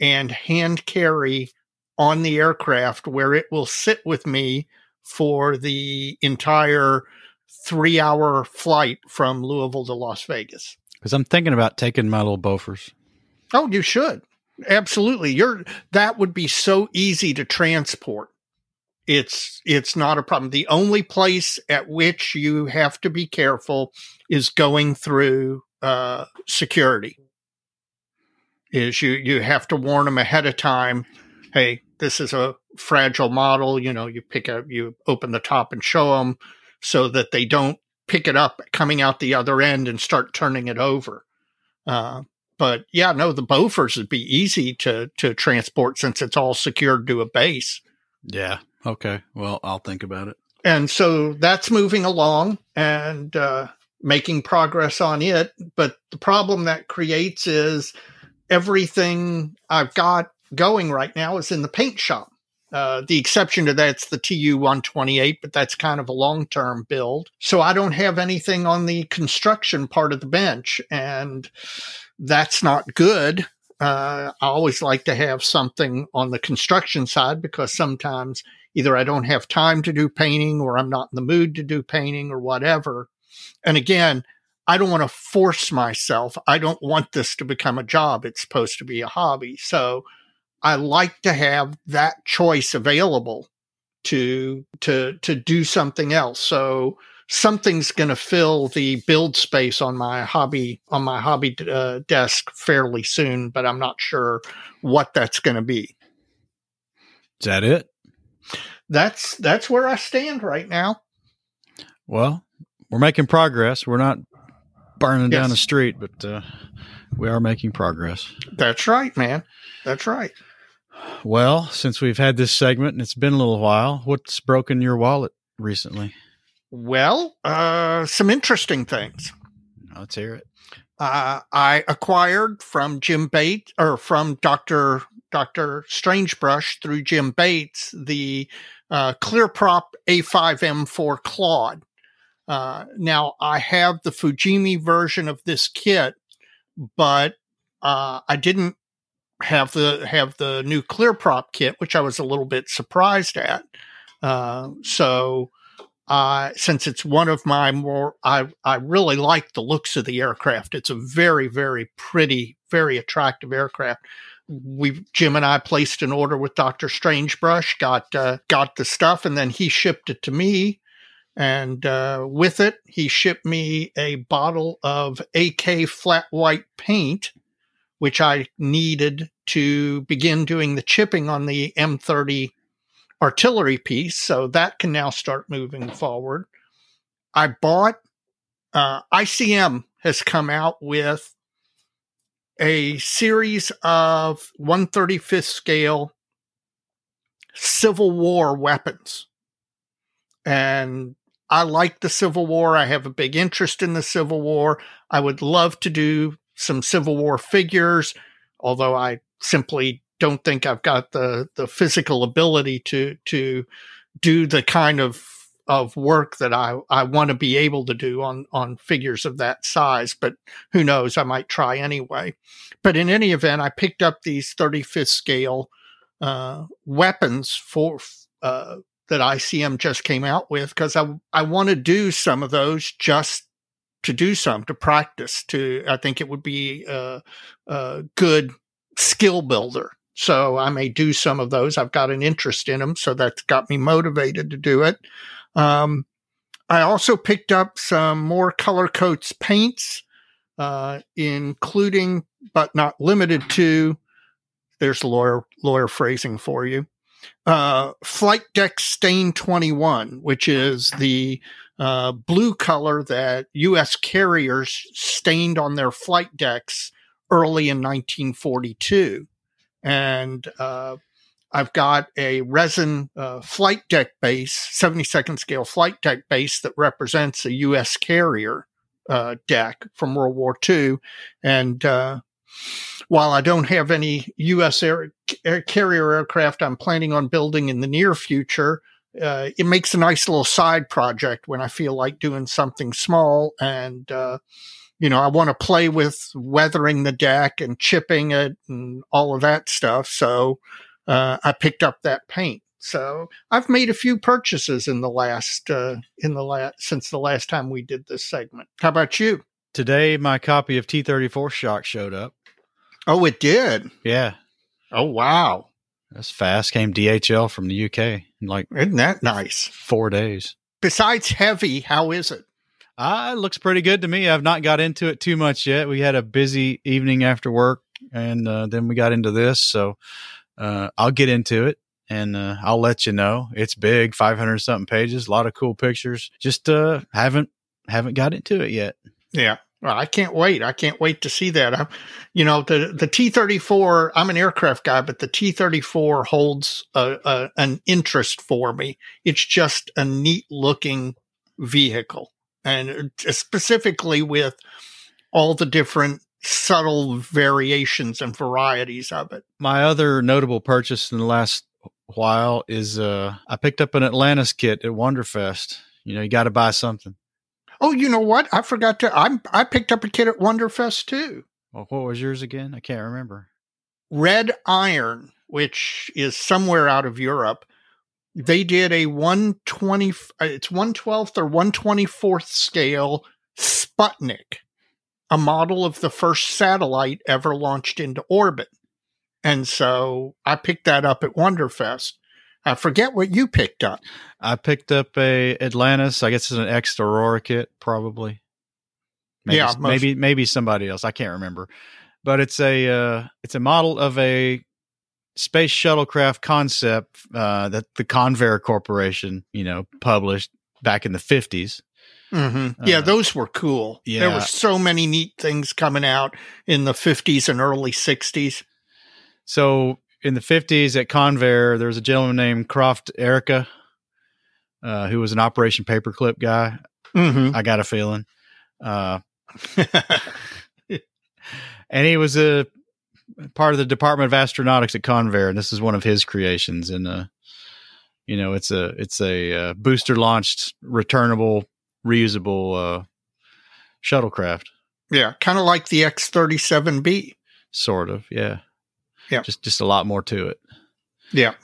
and hand carry on the aircraft where it will sit with me for the entire three hour flight from Louisville to Las Vegas. Because I'm thinking about taking my little Bofors. Oh, you should. Absolutely. You're that would be so easy to transport. It's it's not a problem. The only place at which you have to be careful is going through uh, security. Is you you have to warn them ahead of time. Hey, this is a fragile model. You know, you pick up, you open the top and show them so that they don't pick it up coming out the other end and start turning it over. Uh, but yeah, no, the Bofors would be easy to to transport since it's all secured to a base. Yeah. Okay. Well, I'll think about it. And so that's moving along and uh, making progress on it. But the problem that creates is everything I've got going right now is in the paint shop. Uh, the exception to that's the TU 128, but that's kind of a long term build. So I don't have anything on the construction part of the bench, and that's not good. Uh, I always like to have something on the construction side because sometimes either I don't have time to do painting or I'm not in the mood to do painting or whatever. And again, I don't want to force myself. I don't want this to become a job. It's supposed to be a hobby. So I like to have that choice available to to to do something else. So something's going to fill the build space on my hobby on my hobby uh, desk fairly soon, but I'm not sure what that's going to be. Is that it? That's that's where I stand right now. Well, we're making progress. We're not burning yes. down the street, but uh, we are making progress. That's right, man. That's right. Well, since we've had this segment and it's been a little while, what's broken your wallet recently? Well, uh, some interesting things. Let's hear it. Uh, I acquired from Jim Bates or from Doctor Doctor Strangebrush through Jim Bates the uh, ClearProp A5M4 Claude. Uh, now I have the Fujimi version of this kit, but uh, I didn't have the have the new ClearProp kit, which I was a little bit surprised at. Uh, so, uh, since it's one of my more, I I really like the looks of the aircraft. It's a very very pretty, very attractive aircraft. We Jim and I placed an order with Doctor Strangebrush, got uh, got the stuff, and then he shipped it to me. And uh, with it, he shipped me a bottle of AK flat white paint which I needed to begin doing the chipping on the M30 artillery piece. So that can now start moving forward. I bought, uh, ICM has come out with a series of 135th scale Civil War weapons. And I like the Civil War. I have a big interest in the Civil War. I would love to do some Civil War figures, although I simply don't think I've got the the physical ability to to do the kind of of work that I, I want to be able to do on on figures of that size, but who knows? I might try anyway. But in any event, I picked up these 35th scale uh, weapons for uh, that ICM just came out with because I I want to do some of those just to do some to practice to i think it would be a, a, good skill builder so i may do some of those i've got an interest in them so that's got me motivated to do it um, i also picked up some more color coats paints uh, including but not limited to there's lawyer lawyer phrasing for you uh, flight deck stain 21 which is the uh, blue color that U.S. carriers stained on their flight decks early in 1942. And uh, I've got a resin uh, flight deck base, 72nd scale flight deck base that represents a U.S. carrier uh, deck from World War II. And uh, while I don't have any U.S. Air, air carrier aircraft I'm planning on building in the near future, uh, it makes a nice little side project when I feel like doing something small and, uh, you know, I want to play with weathering the deck and chipping it and all of that stuff. So, uh, I picked up that paint. So I've made a few purchases in the last, uh, in the last, since the last time we did this segment. How about you? today my copy of T34 Shock showed up. Oh, it did. Yeah, Oh, wow. that's fast. Came DHL from the UK in like Isn't that nice? four days. Besides heavy, how is it? Uh, it looks pretty good to me. I've not got into it too much yet. We had a busy evening after work, and uh, then we got into this. So uh, I'll get into it, and uh, I'll let you know. It's big, five hundred something pages, a lot of cool pictures. Just uh, haven't haven't got into it yet. Yeah. Well, I can't wait. I can't wait to see that. I'm, you know, the the T thirty four. I'm an aircraft guy, but the T thirty four holds a, a, an interest for me. It's just a neat looking vehicle, and specifically with all the different subtle variations and varieties of it. My other notable purchase in the last while is uh, I picked up an Atlantis kit at Wonderfest. You know, you got to buy something. Oh, you know what? I forgot to. I I picked up a kit at Wonderfest too. Well, what was yours again? I can't remember. Red Iron, which is somewhere out of Europe, they did a 120, uh, it's 112th or 124th scale Sputnik, a model of the first satellite ever launched into orbit. And so I picked that up at Wonderfest. I forget what you picked up. I picked up a Atlantis. I guess it's an X Aurora kit, probably. Maybe, Yeah, most- maybe maybe somebody else. I can't remember, but it's a uh, it's a model of a space shuttlecraft concept uh, that the Convair Corporation, you know, published back in the fifties. Mm-hmm. yeah, Uh, those were cool. Yeah. There were so many neat things coming out in the 50s and early 60s. So in the fifties at Convair, there was a gentleman named Krafft Ehricke, uh, who was an Operation Paperclip guy. Mm-hmm. I got a feeling. Uh, and he was a part of the Department of Astronautics at Convair, and this is one of his creations. And uh, you know, it's a it's a uh, booster launched, returnable, reusable uh, shuttlecraft, yeah, kind of like the X37B. sort of. Yeah, Yeah. Just just a lot more to it. Yeah.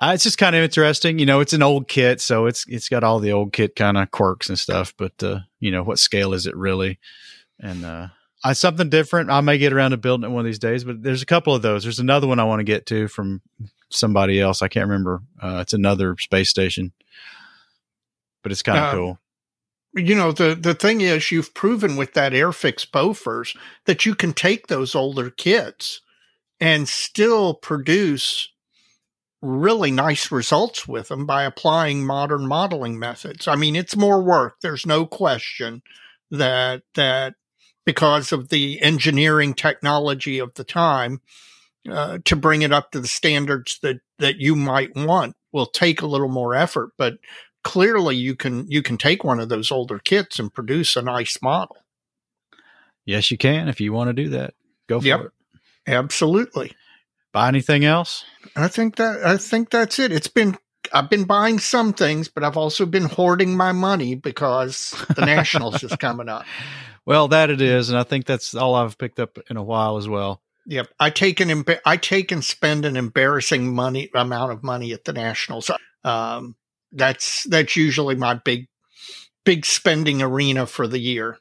Uh, it's just kind of interesting, you know. It's an old kit, so it's it's got all the old kit kind of quirks and stuff. But uh, you know, what scale is it really? And uh, I something different. I may get around to building it one of these days. But there's a couple of those. There's another one I want to get to from somebody else. I can't remember. Uh, it's another space station, but it's kind of Uh, cool. You know, the, the thing is, you've proven with that Airfix Bofors that you can take those older kits and still produce really nice results with them by applying modern modeling methods. I mean, it's more work. There's no question that, that because of the engineering technology of the time, uh, to bring it up to the standards that, that you might want will take a little more effort, but clearly you can you can take one of those older kits and produce a nice model. Yes, you can if you want to do that. Go for Yep. it. Absolutely. Buy anything else? I think that I think that's it. It's been I've been buying some things, but I've also been hoarding my money because the Nationals is coming up. Well, that it is, and I think that's all I've picked up in a while as well. Yep, I take an I take and spend an embarrassing money amount of money at the Nationals. Um, that's that's usually my big big spending arena for the year.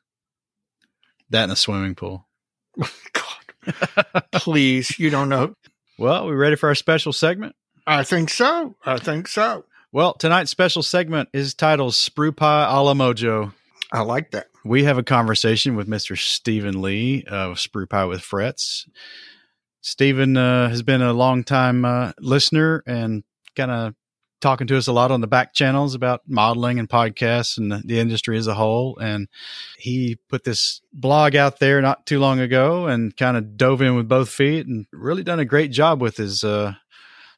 That in a swimming pool. God, please, you don't know. Well, we ready for our special segment? I think so. I think so. Well, tonight's special segment is titled Sprue Pie a la Mojo. I like that. We have a conversation with Mr. Stephen Lee of Sprue Pie with Frets. Stephen uh, has been a long time uh, listener and kind of talking to us a lot on the back channels about modeling and podcasts and the, the industry as a whole. And he put this blog out there not too long ago and kind of dove in with both feet and really done a great job with his uh,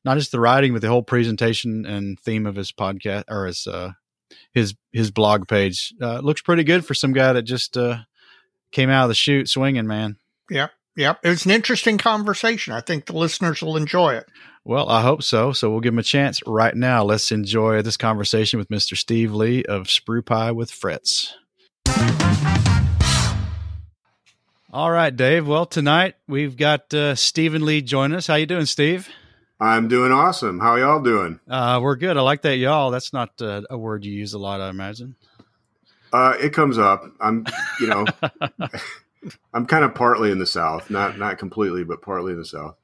not just the writing, but the whole presentation and theme of his podcast or his uh, his his blog page. Uh, looks pretty good for some guy that just uh, came out of the chute swinging, man. Yeah, yep. It was an interesting conversation. I think the listeners will enjoy it. Well, I hope so. So we'll give him a chance right now. Let's enjoy this conversation with Mr. Steve Lee of Sprue Pie with Frets. All right, Dave. Well, tonight we've got uh, Stephen Lee join us. How you doing, Steve? I'm doing awesome. How y'all doing? Uh, we're good. I like that, y'all. That's not uh, a word you use a lot, I imagine. Uh, it comes up. I'm, you know, I'm kind of partly in the South, not not completely, but partly in the South.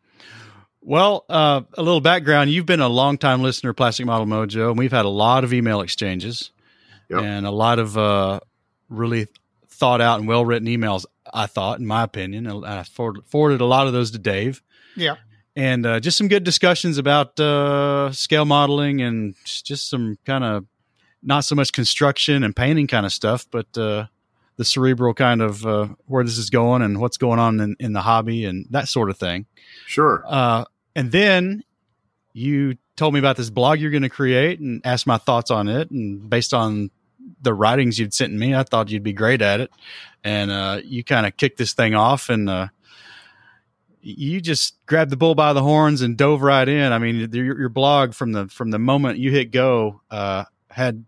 Well, uh, a little background. You've been a longtime listener of Plastic Model Mojo, and we've had a lot of email exchanges Yep. and a lot of uh, really thought out and well written emails. I thought, in my opinion, and I forwarded, forwarded a lot of those to Dave. Yeah. And uh, just some good discussions about uh, scale modeling and just some kind of not so much construction and painting kind of stuff, but uh, the cerebral kind of uh, where this is going and what's going on in, in the hobby and that sort of thing. Sure. Uh, and then you told me about this blog you're going to create and asked my thoughts on it. And based on the writings you'd sent me, I thought you'd be great at it. And uh, you kind of kicked this thing off and uh, you just grabbed the bull by the horns and dove right in. I mean, your, your blog from the from the moment you hit go uh, had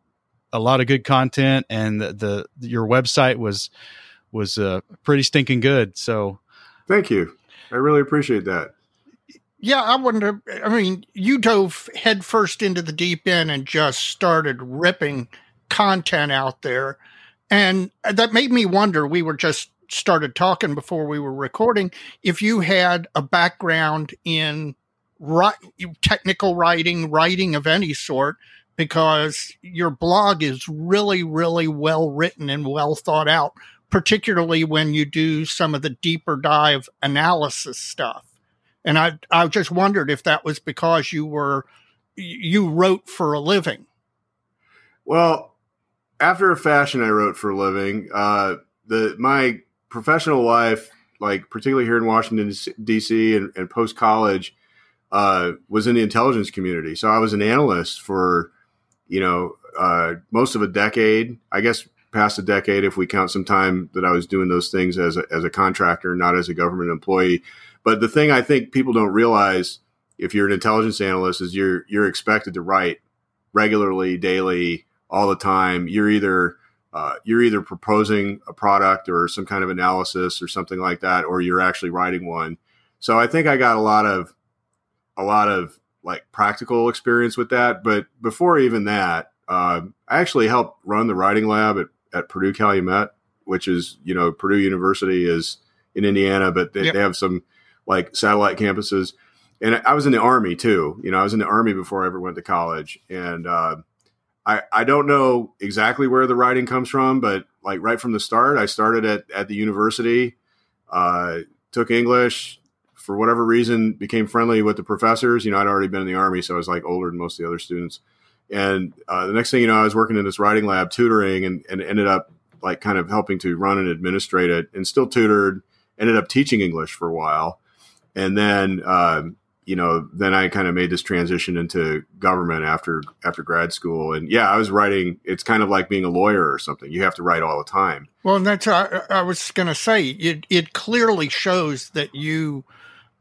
a lot of good content, and the, the your website was was uh, pretty stinking good. So Thank you. I really appreciate that. Yeah, I wonder. I mean, you dove headfirst into the deep end and just started ripping content out there. And that made me wonder. We were just started talking before we were recording. If you had a background in ri- technical writing, writing of any sort, because your blog is really, really well written and well thought out, particularly when you do some of the deeper dive analysis stuff. And I I just wondered if that was because you were you wrote for a living. Well, after a fashion, I wrote for a living. Uh, the my professional life, like particularly here in Washington D.C. and, and post college, uh, was in the intelligence community. So I was an analyst for, you know, uh, most of a decade. I guess past a decade if we count some time that I was doing those things as a, as a contractor, not as a government employee. But the thing I think people don't realize if you're an intelligence analyst is you're you're expected to write regularly, daily, all the time. You're either uh, you're either proposing a product or some kind of analysis or something like that, or you're actually writing one. So I think I got a lot of a lot of like practical experience with that. But before even that, uh, I actually helped run the writing lab at, at Purdue Calumet, which is you know Purdue University is in Indiana, but they, Yep. they have some like satellite campuses. And I was in the army too. You know, I was in the army before I ever went to college, and uh, I I don't know exactly where the writing comes from, but like right from the start, I started at at the university, uh, took English for whatever reason, became friendly with the professors. You know, I'd already been in the army, so I was like older than most of the other students. And uh, the next thing you know, I was working in this writing lab tutoring, and, and ended up like kind of helping to run and administrate it, and still tutored. Ended up teaching English for a while, and then um, you know, then I kind of made this transition into government after after grad school. And yeah, I was writing. It's kind of like being a lawyer or something. You have to write all the time. Well, and that's I, I was going to say. It it clearly shows that you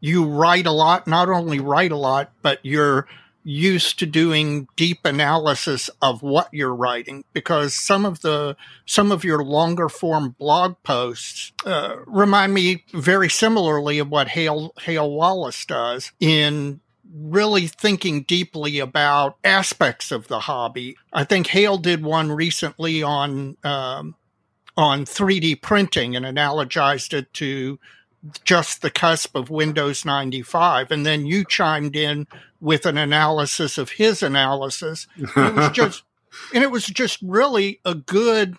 you write a lot. Not only write a lot, but you're used to doing deep analysis of what you're writing because some of the some of your longer form blog posts uh, remind me very similarly of what Hale Hale Wallace does in really thinking deeply about aspects of the hobby. I think Hale did one recently on um, on 3D printing and analogized it to just the cusp of Windows 95. And then you chimed in with an analysis of his analysis. And it was just, and it was just really a good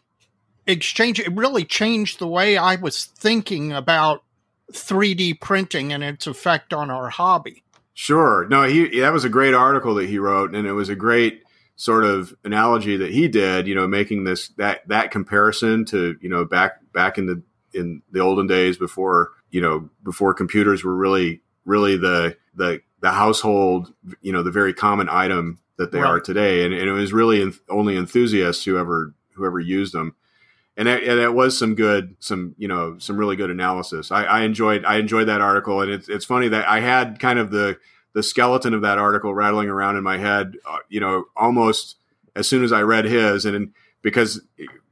exchange. It really changed the way I was thinking about 3D printing and its effect on our hobby. Sure. No, he that was a great article that he wrote, and it was a great sort of analogy that he did. You know, making this that that comparison to you know back back in the in the olden days before you know before computers were really really the the the household you know the very common item that they Right. are today, and, and it was really en- only enthusiasts who ever who ever used them. And it, and it was some good, some you know, some really good analysis. I, I enjoyed, I enjoyed that article, and it's it's funny that I had kind of the the skeleton of that article rattling around in my head, uh, you know, almost as soon as I read his, and because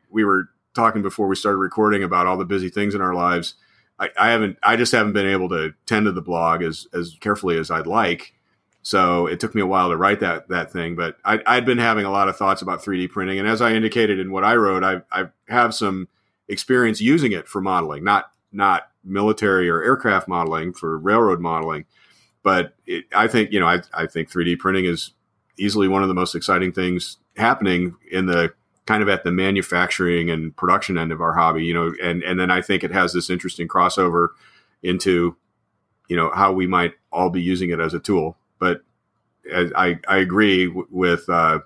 we were talking before we started recording about all the busy things in our lives, I, haven't, I just haven't been able to tend to the blog as as carefully as I'd like. So it took me a while to write that that thing, but I, I'd been having a lot of thoughts about 3D printing, and as I indicated in what I wrote, I, I have some experience using it for modeling, not not military or aircraft modeling for railroad modeling, but it, I think you know I, I think 3D printing is easily one of the most exciting things happening in the kind of at the manufacturing and production end of our hobby, you know, and and then I think it has this interesting crossover into you know how we might all be using it as a tool. But I I agree with uh,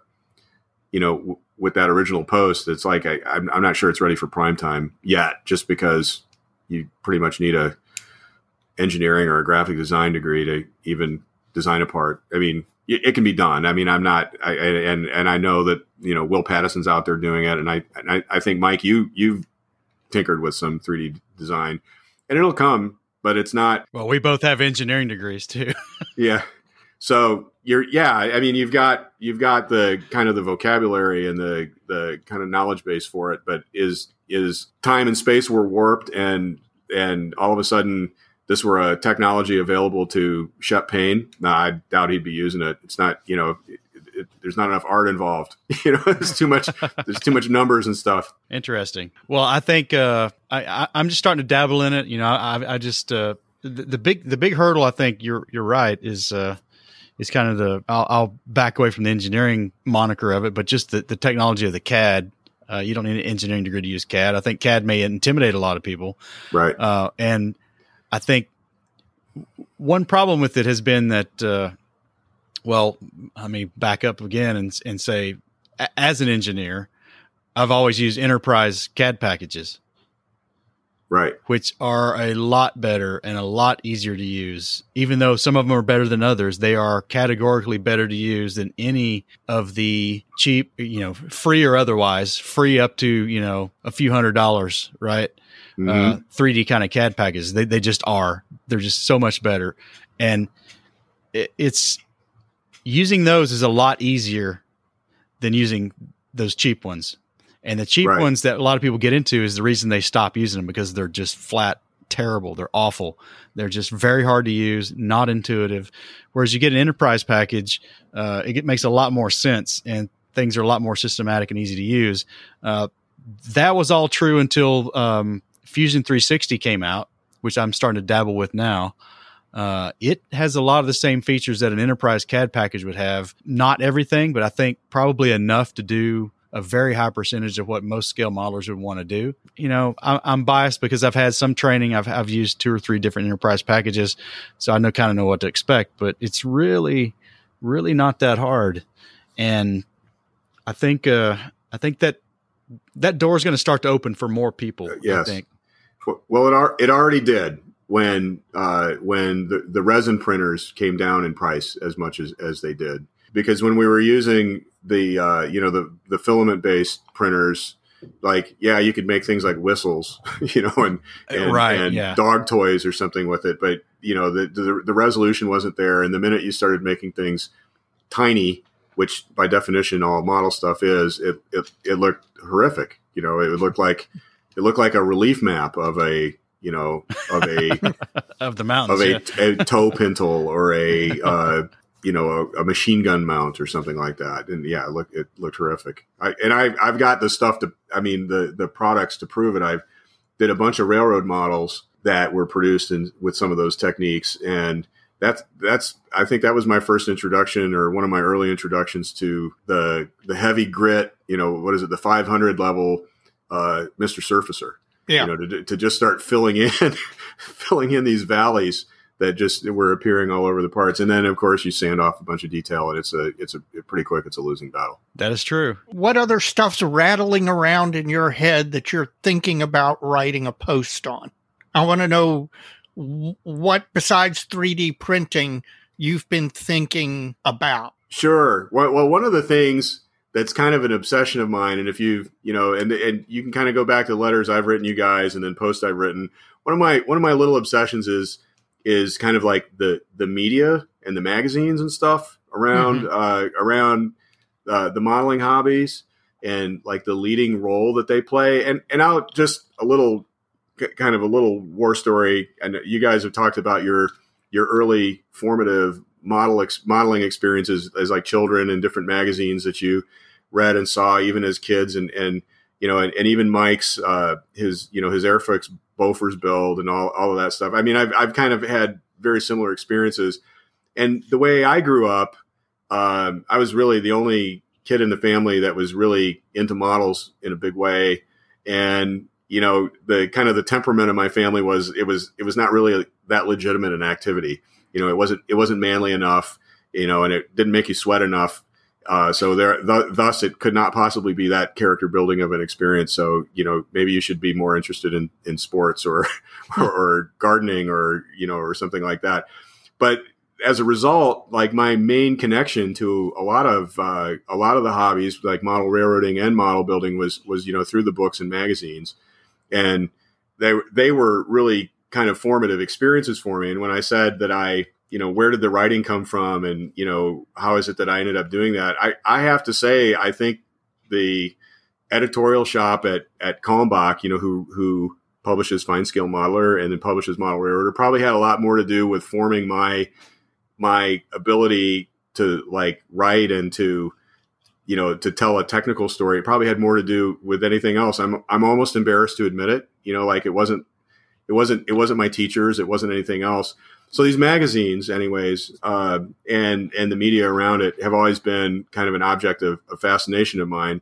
you know with that original post. It's like I, I'm I'm not sure it's ready for prime time yet, just because you pretty much need a engineering or a graphic design degree to even design a part. I mean, it, can be done. I mean, I'm not, I, and and I know that you know Will Pattison's out there doing it, and I and I, I think Mike, you you've tinkered with some 3D design, and it'll come, but it's not. Well, we both have engineering degrees too. yeah, so you're yeah. I mean, you've got you've got the kind of the vocabulary and the the kind of knowledge base for it, but is is time and space were warped, and and all of a sudden this were a technology available to Shep Paine, no, I doubt he'd be using it. It's not, you know, it, it, there's not enough art involved. You know, there's too much. there's too much numbers and stuff. Interesting. Well, I think uh, I, I am just starting to dabble in it. You know, I, I just uh, the, the, big the big hurdle. I think you're you're right. Is uh, is kind of the I'll, I'll, back away from the engineering moniker of it, but just the, the technology of the CAD. Uh, you don't need an engineering degree to use CAD. I think CAD may intimidate a lot of people. Right. Uh, and I think one problem with it has been that, uh, well, I mean, back up again and, and say, as an engineer, I've always used enterprise CAD packages. Right. Which are a lot better and a lot easier to use. Even though some of them are better than others, they are categorically better to use than any of the cheap, you know, free or otherwise, free up to, you know, a few hundred dollars, right? Mm-hmm. uh, 3D kind of CAD packages. They they just are. They're just so much better, and it, it's using those is a lot easier than using those cheap ones. And the cheap right. ones that a lot of people get into is the reason they stop using them because they're just flat terrible. They're awful. They're just very hard to use, not intuitive. Whereas you get an enterprise package, uh, it makes a lot more sense and things are a lot more systematic and easy to use. Uh, that was all true until um, Fusion 360 came out, which I'm starting to dabble with now. Uh, it has a lot of the same features that an enterprise CAD package would have. Not everything, but I think probably enough to do a very high percentage of what most scale modelers would want to do. You know, I, am biased because I've had some training. I've, I've used two or three different enterprise packages, so I know kind of know what to expect. But it's really, really not that hard, and I think uh, I think that that door is going to start to open for more people. Yes. Well, it it already did when uh, when the, the resin printers came down in price as much as, as they did. Because when we were using the uh, you know the the filament based printers like yeah you could make things like whistles you know and and, right, and yeah. dog toys or something with it. But you know the, the, the resolution wasn't there. And the minute you started making things tiny which by definition all model stuff is it it, it looked horrific. You know it looked like it looked like a relief map of a you know of a of the mountains of a, yeah. a tow pintle or a uh, you know a, a, machine gun mount or something like that. And yeah it looked it looked terrific. I, and I I've got the stuff to I mean the the products to prove it. I've did a bunch of railroad models that were produced in with some of those techniques. And that's that's I think that was my first introduction or one of my early introductions to the the heavy grit you know what is it? The 500 level uh, Mr. Surfacer. Yeah. You know, to, to just start filling in, filling in these valleys that just were appearing all over the parts. And then, of course, you sand off a bunch of detail, and it's a it's a pretty quick. It's a losing battle. That is true. What other stuff's rattling around in your head that you're thinking about writing a post on? I want to know what besides 3D printing you've been thinking about. Sure. Well, well one of the things that's kind of an obsession of mine. And if you, you know, and and you can kind of go back to letters I've written you guys, and then posts I've written. One of my one of my little obsessions is is kind of like the the media and the magazines and stuff around mm-hmm. uh, around uh, the modeling hobbies and like the leading role that they play. And and I'll just a little kind of a little war story. And you guys have talked about your your early formative model ex- modeling experiences as like children in different magazines that you read and saw even as kids and and you know and, and even Mike's uh, his you know his Airfix Bofors build and all all of that stuff. I mean, I've I've kind of had very similar experiences, and the way I grew up, um, I was really the only kid in the family that was really into models in a big way, and you know the kind of the temperament of my family was it was it was not really that legitimate an activity. You know, it wasn't it wasn't manly enough. You know, and it didn't make you sweat enough. Uh, so there, th- thus, it could not possibly be that character building of an experience. So you know, maybe you should be more interested in in sports or, or, or gardening or you know or something like that. But as a result, like my main connection to a lot of uh, a lot of the hobbies, like model railroading and model building, was was you know through the books and magazines, and they they were really kind of formative experiences for me. And when I said that I you know where did the writing come from and you know how is it that i ended up doing that? I i have to say i think the editorial shop at at Kalmbach, you know who who publishes fine scale modeler and then publishes model railroader probably had a lot more to do with forming my my ability to like write and to you know to tell a technical story. It probably had more to do with anything else. I'm i'm almost embarrassed to admit it. You know like it wasn't it wasn't it wasn't my teachers it wasn't anything else so these magazines, anyways, uh, and and the media around it have always been kind of an object of, of, fascination of mine.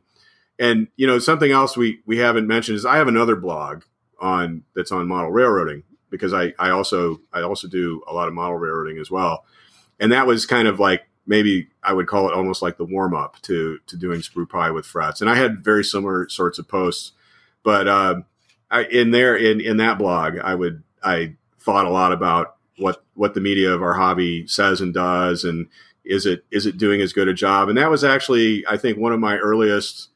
And you know, something else we we haven't mentioned is I have another blog on that's on model railroading because I I also I also do a lot of model railroading as well, and that was kind of like maybe I would call it almost like the warm up to to doing sprue pie with frets. And I had very similar sorts of posts, but uh, I, in there in in that blog, I would I thought a lot about what what the media of our hobby says and does, and is it is it doing as good a job? And that was actually, I think, one of my earliest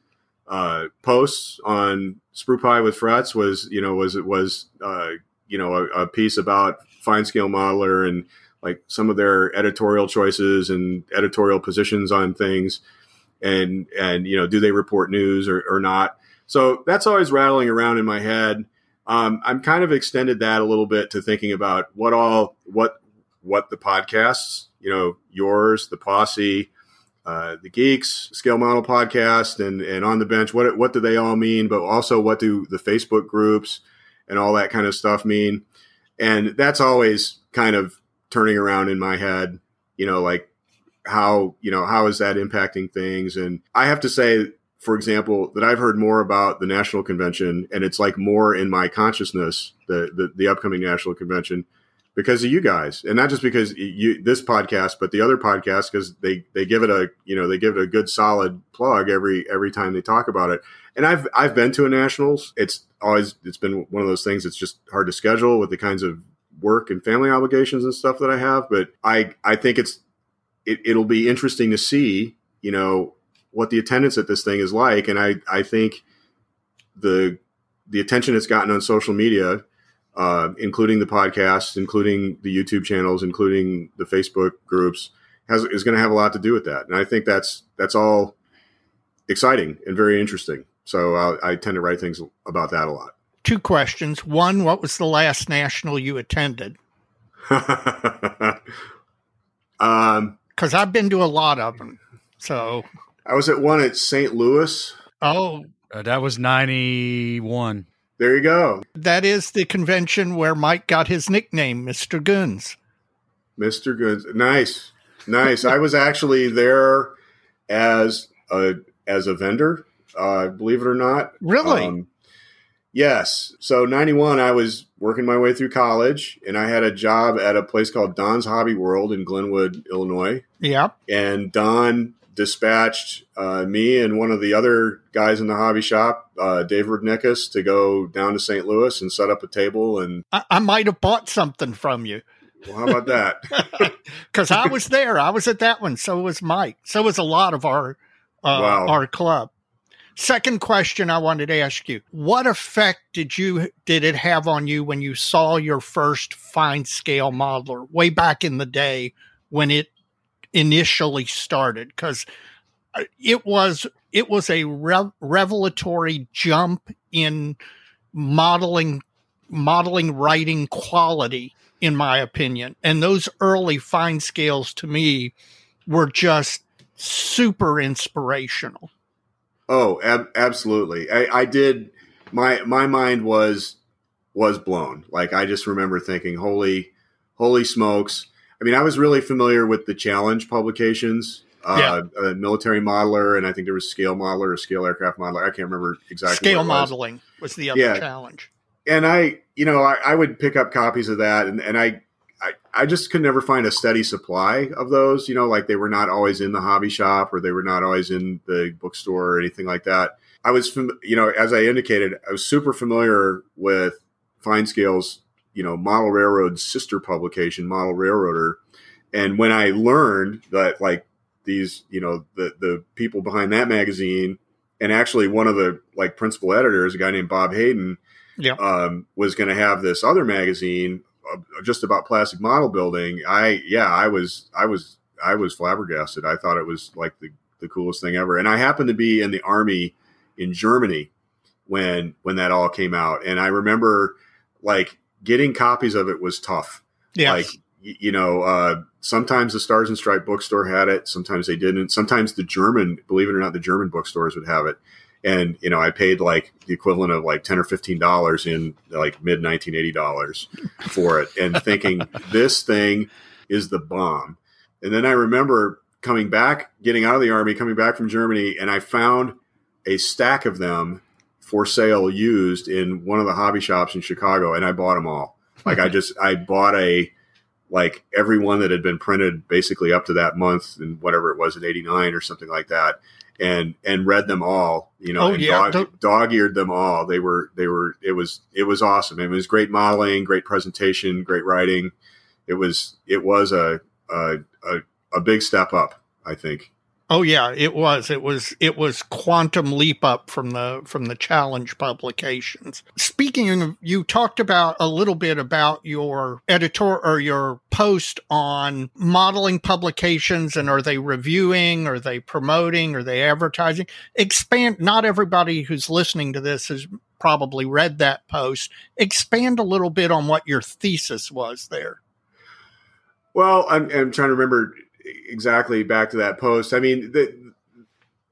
uh, posts on Sprue Pie with Frets was you know was it was uh, you know a, a, piece about fine scale modeler and like some of their editorial choices and editorial positions on things and and you know do they report news or, or not so that's always rattling around in my head um, I'm kind of extended that a little bit to thinking about what all what what the podcasts, you know, yours, the posse, uh, the geeks, scale model podcast, and and on the bench. What what do they all mean? But also, what do the Facebook groups and all that kind of stuff mean? And that's always kind of turning around in my head. You know, like how you know how is that impacting things? And I have to say for example, that I've heard more about the national convention, and it's like more in my consciousness the the, the upcoming national convention because of you guys, and not just because you this podcast, but the other podcast because they they give it a you know they give it a good solid plug every every time they talk about it. And I've I've been to a nationals. It's always it's been one of those things. It's just hard to schedule with the kinds of work and family obligations and stuff that I have. But I I think it's it, it'll be interesting to see you know what the attendance at this thing is like, and I I think the the attention it's gotten on social media, uh, including the podcasts, including the YouTube channels, including the Facebook groups, has is going to have a lot to do with that. And I think that's that's all exciting and very interesting. So I, I tend to write things about that a lot. Two questions. One, what was the last national you attended? um, because I've been to a lot of them. So I was at one at St. Louis. Oh, uh, that was 91. There you go. That is the convention where Mike got his nickname, Mr. Goons. Mr. Goons. Nice. Nice. I was actually there as a as a vendor, uh, believe it or not. Really? Um, yes. So 91 I was working my way through college and I had a job at a place called Don's Hobby World in Glenwood, Illinois. Yeah. And Don dispatched uh, me and one of the other guys in the hobby shop, uh, Dave Rudnickus, to go down to St. Louis and set up a table. And I, I might have bought something from you. Well, how about that? Because I was there. I was at that one. So was Mike. So was a lot of our uh, wow. our club. Second question I wanted to ask you: What effect did you did it have on you when you saw your first fine scale modeler way back in the day when it initially started because uh, it was it was a re- revelatory jump in modeling modeling writing quality in my opinion. And those early fine scales to me were just super inspirational. Oh, ab- absolutely. I, I did. My my mind was was blown. Like I just remember thinking, "Holy, holy smokes!" I mean, I was really familiar with the challenge publications, uh, yeah. military modeler, and I think there was scale modeler or scale aircraft modeler. I can't remember exactly. Scale modeling was the other yeah. challenge. And I, you know, I, I, would pick up copies of that, and, and I, I, I just could never find a steady supply of those. You know, like they were not always in the hobby shop or they were not always in the bookstore or anything like that. I was, you know, as I indicated, I was super familiar with Fine Scales you know model railroad's sister publication model railroader. And when i learned that like these you know the the people behind that magazine and actually one of the like principal editors a guy named bob hayden yeah. um, was going to have this other magazine uh, just about plastic model building i yeah i was i was i was flabbergasted. I thought it was like the, the coolest thing ever. And i happened to be in the army in germany when when that all came out. And i remember like getting copies of it was tough. Yeah. Like, you know, uh, sometimes the Stars and Stripe bookstore had it. Sometimes they didn't. Sometimes the German, believe it or not, the German bookstores would have it. And, you know, I paid like the equivalent of like 10 or $15 in like mid 1980 dollars for it and thinking this thing is the bomb. And then I remember coming back, getting out of the army, coming back from Germany, and I found a stack of them for sale used in one of the hobby shops in Chicago, and I bought them all. Like I just I bought a like every one that had been printed basically up to that month and whatever it was in 89 or something like that and and read them all you know oh, yeah. dog, dog-eared them all they were they were it was it was awesome it was great modeling great presentation great writing it was it was a a, a, a big step up i think Oh yeah, it was. It was it was quantum leap up from the from the challenge publications. Speaking of you talked about a little bit about your editor or your post on modeling publications and are they reviewing, are they promoting, are they advertising? Expand not everybody who's listening to this has probably read that post. Expand a little bit on what your thesis was there. Well, I'm, I'm trying to remember exactly back to that post. I mean, the,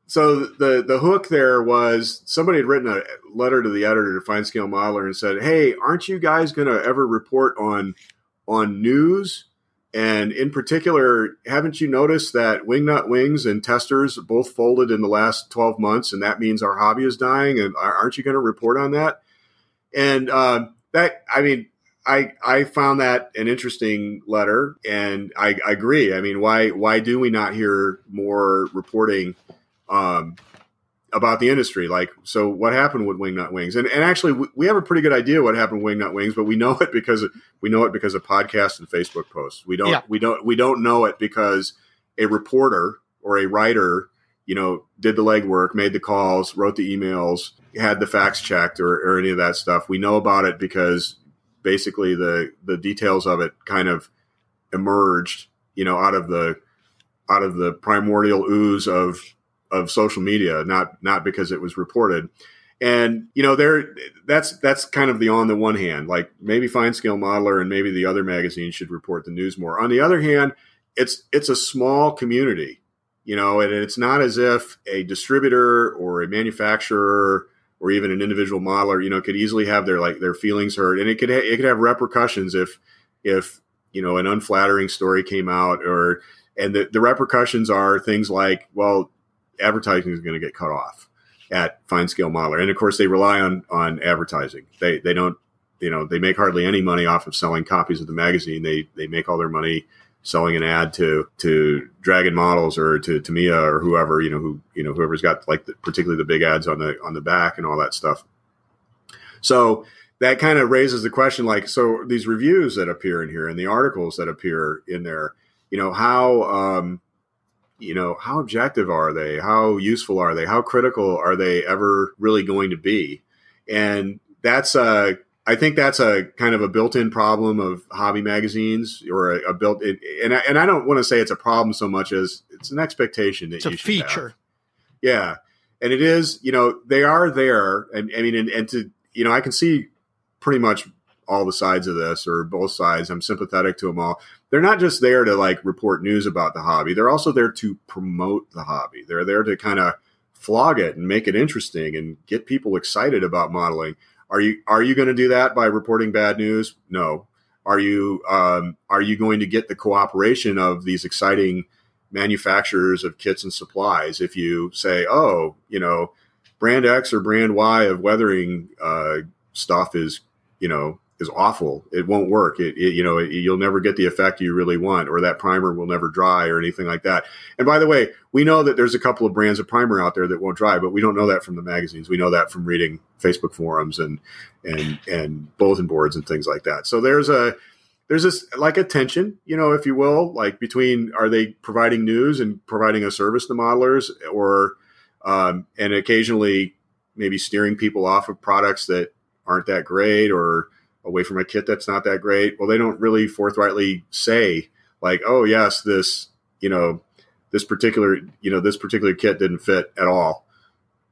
so the the hook there was somebody had written a letter to the editor to Fine Scale Modeler and said, "Hey, aren't you guys going to ever report on on news? And in particular, haven't you noticed that Wingnut Wings and Testors both folded in the last twelve months, and that means our hobby is dying? And aren't you going to report on that?" And uh, that, I mean, I I found that an interesting letter, and I, I, agree. I mean, why why do we not hear more reporting um, about the industry? Like, so what happened with Wingnut Wings? And and actually, we, we have a pretty good idea what happened with Wingnut Wings, but we know it because of, we know it because of podcasts and Facebook posts. We don't yeah. we don't we don't know it because a reporter or a writer, you know, did the legwork, made the calls, wrote the emails, had the facts checked, or, or any of that stuff. We know about it because basically the the details of it kind of emerged, you know, out of the out of the primordial ooze of of social media, not not because it was reported. And you know, there that's that's kind of the on the one hand, like maybe Fine Scale Modeler and maybe the other magazine should report the news more. On the other hand, it's it's a small community, you know, and it's not as if a distributor or a manufacturer or even an individual modeler, you know, could easily have their like their feelings hurt, and it could ha- it could have repercussions if if you know an unflattering story came out, or and the, the repercussions are things like well, advertising is going to get cut off at fine scale modeler, and of course they rely on on advertising. They they don't you know they make hardly any money off of selling copies of the magazine. They they make all their money selling an ad to to Dragon Models or to Tamiya or whoever you know who you know whoever's got like the, particularly the big ads on the on the back and all that stuff. So that kind of raises the question like so these reviews that appear in here and the articles that appear in there you know how um, you know how objective are they? How useful are they? How critical are they ever really going to be? And that's uh I think that's a kind of a built-in problem of hobby magazines, or a, a built. in and I, and I don't want to say it's a problem so much as it's an expectation that it's you a feature. Have. Yeah, and it is. You know, they are there, and I mean, and, and to you know, I can see pretty much all the sides of this or both sides. I'm sympathetic to them all. They're not just there to like report news about the hobby. They're also there to promote the hobby. They're there to kind of flog it and make it interesting and get people excited about modeling. Are you are you going to do that by reporting bad news? No. Are you um, are you going to get the cooperation of these exciting manufacturers of kits and supplies if you say, oh, you know, brand X or brand Y of weathering uh, stuff is, you know, is awful. It won't work. It, it you know, it, you'll never get the effect you really want, or that primer will never dry, or anything like that. And by the way, we know that there's a couple of brands of primer out there that won't dry, but we don't know that from the magazines. We know that from reading Facebook forums and and and bulletin boards and things like that. So there's a there's this like a tension, you know, if you will, like between are they providing news and providing a service to modelers, or um, and occasionally maybe steering people off of products that aren't that great or away from a kit that's not that great. Well, they don't really forthrightly say like, oh yes, this you know this particular you know this particular kit didn't fit at all.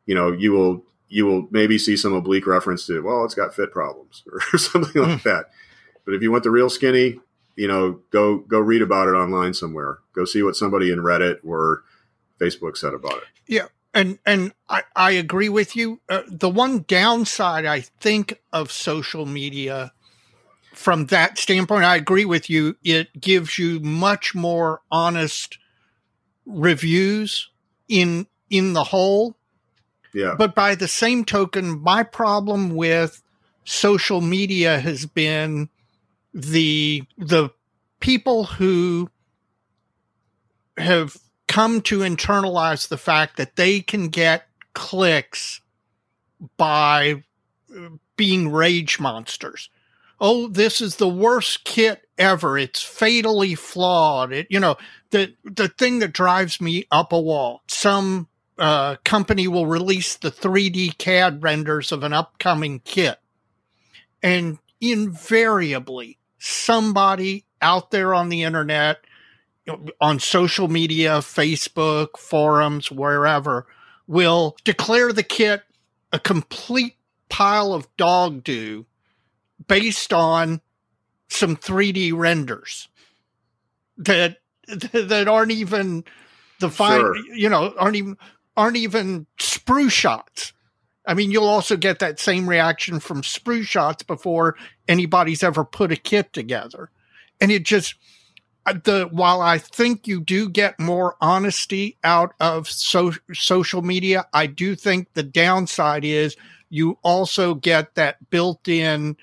You know, you will you will maybe see some oblique reference to well, it's got fit problems or something like hmm. that. But if you want the real skinny, you know, go go read about it online somewhere. Go see what somebody in Reddit or Facebook said about it. Yeah, and and I, I agree with you. Uh, the one downside I think of social media from that standpoint, I agree with you. It gives you much more honest reviews in in the whole. Yeah. But by the same token, my problem with social media has been the the people who have come to internalize the fact that they can get clicks by uh, being rage monsters. Oh, this is the worst kit ever. It's fatally flawed. It, you know, the the thing that drives me up a wall. Some uh, company will release the 3D CAD renders of an upcoming kit, and invariably, somebody out there on the internet on social media, Facebook, forums, wherever, will declare the kit a complete pile of dog do based on some 3D renders that that aren't even the fine, sure. you know, aren't even aren't even sprue shots. I mean, you'll also get that same reaction from sprue shots before anybody's ever put a kit together. And it just uh, the while I think you do get more honesty out of so, social media, I do think the downside is you also get that built-in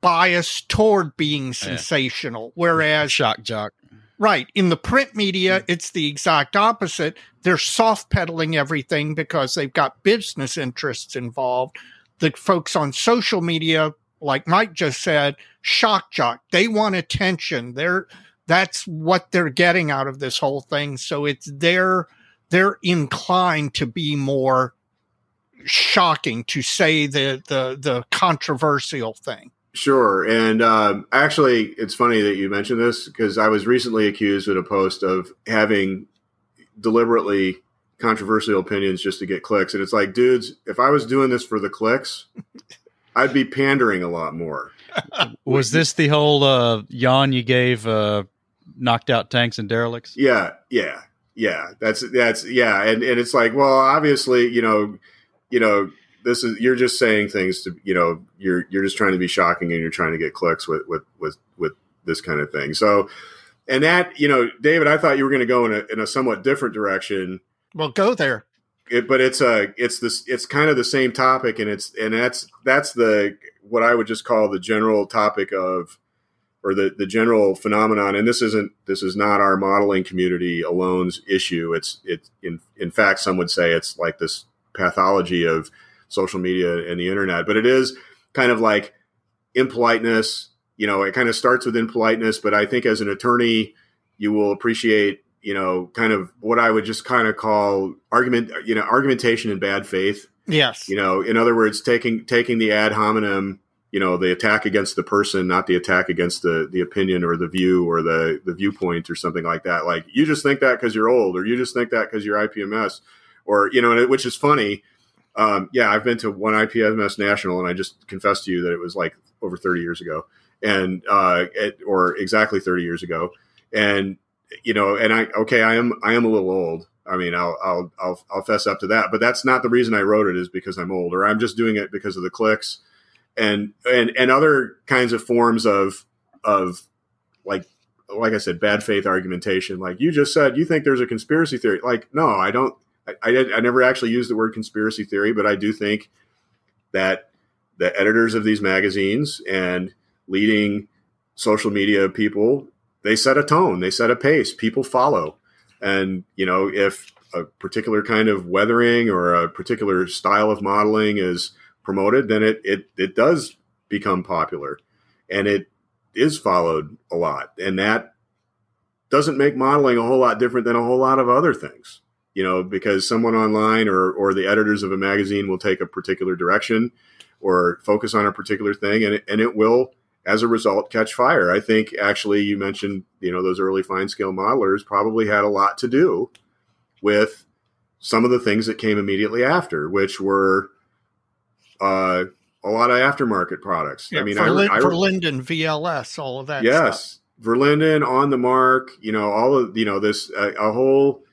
bias toward being sensational. Yeah. Whereas shock jock, right in the print media, it's the exact opposite. They're soft pedaling everything because they've got business interests involved. The folks on social media, like Mike just said, shock jock. They want attention. They're that's what they're getting out of this whole thing. So it's they're they're inclined to be more shocking to say the the the controversial thing. Sure, and um, actually, it's funny that you mentioned this because I was recently accused in a post of having deliberately controversial opinions just to get clicks, and it's like, dudes, if I was doing this for the clicks, I'd be pandering a lot more. was this the whole uh, yawn you gave uh, knocked out tanks and derelicts. Yeah, yeah, yeah. That's that's yeah, and and it's like, well, obviously, you know, you know, this is you're just saying things to you know you're you're just trying to be shocking and you're trying to get clicks with with with with this kind of thing. So, and that you know, David, I thought you were going to go in a in a somewhat different direction. Well, go there. It, but it's a it's this it's kind of the same topic, and it's and that's that's the what I would just call the general topic of or the, the general phenomenon, and this isn't this is not our modeling community alone's issue. It's it's in in fact some would say it's like this pathology of social media and the internet, but it is kind of like impoliteness. You know, it kind of starts with impoliteness, but I think as an attorney, you will appreciate you know kind of what I would just kind of call argument you know argumentation in bad faith. Yes. You know, in other words, taking taking the ad hominem you know the attack against the person not the attack against the the opinion or the view or the the viewpoint or something like that like you just think that because you're old or you just think that because you're ipms or you know which is funny um, yeah i've been to one ipms national and i just confessed to you that it was like over 30 years ago, and uh, at, or exactly 30 years ago, and you know, and I okay, I am I am a little old. I mean, I'll I'll I'll, I'll fess up to that, but that's not the reason I wrote it. Is because I'm old, or I'm just doing it because of the clicks, and and and other kinds of forms of of like like I said, bad faith argumentation. Like you just said, you think there's a conspiracy theory. Like, no, I don't. I, I, I never actually used the word conspiracy theory, but I do think that the editors of these magazines and leading social media people they set a tone, they set a pace, people follow. And, you know, if a particular kind of weathering or a particular style of modeling is promoted, then it, it, it does become popular and it is followed a lot. And that doesn't make modeling a whole lot different than a whole lot of other things, you know, because someone online or, or the editors of a magazine will take a particular direction or focus on a particular thing and it, and it will as a result catch fire. I think actually you mentioned, you know, those early fine scale modelers probably had a lot to do with some of the things that came immediately after, which were uh, a lot of aftermarket products. Yeah, I mean, Verlin- I, I, Verlinden, VLS, all of that. yes, stuff. Verlinden on the mark, you know, all of, you know, this, uh, a whole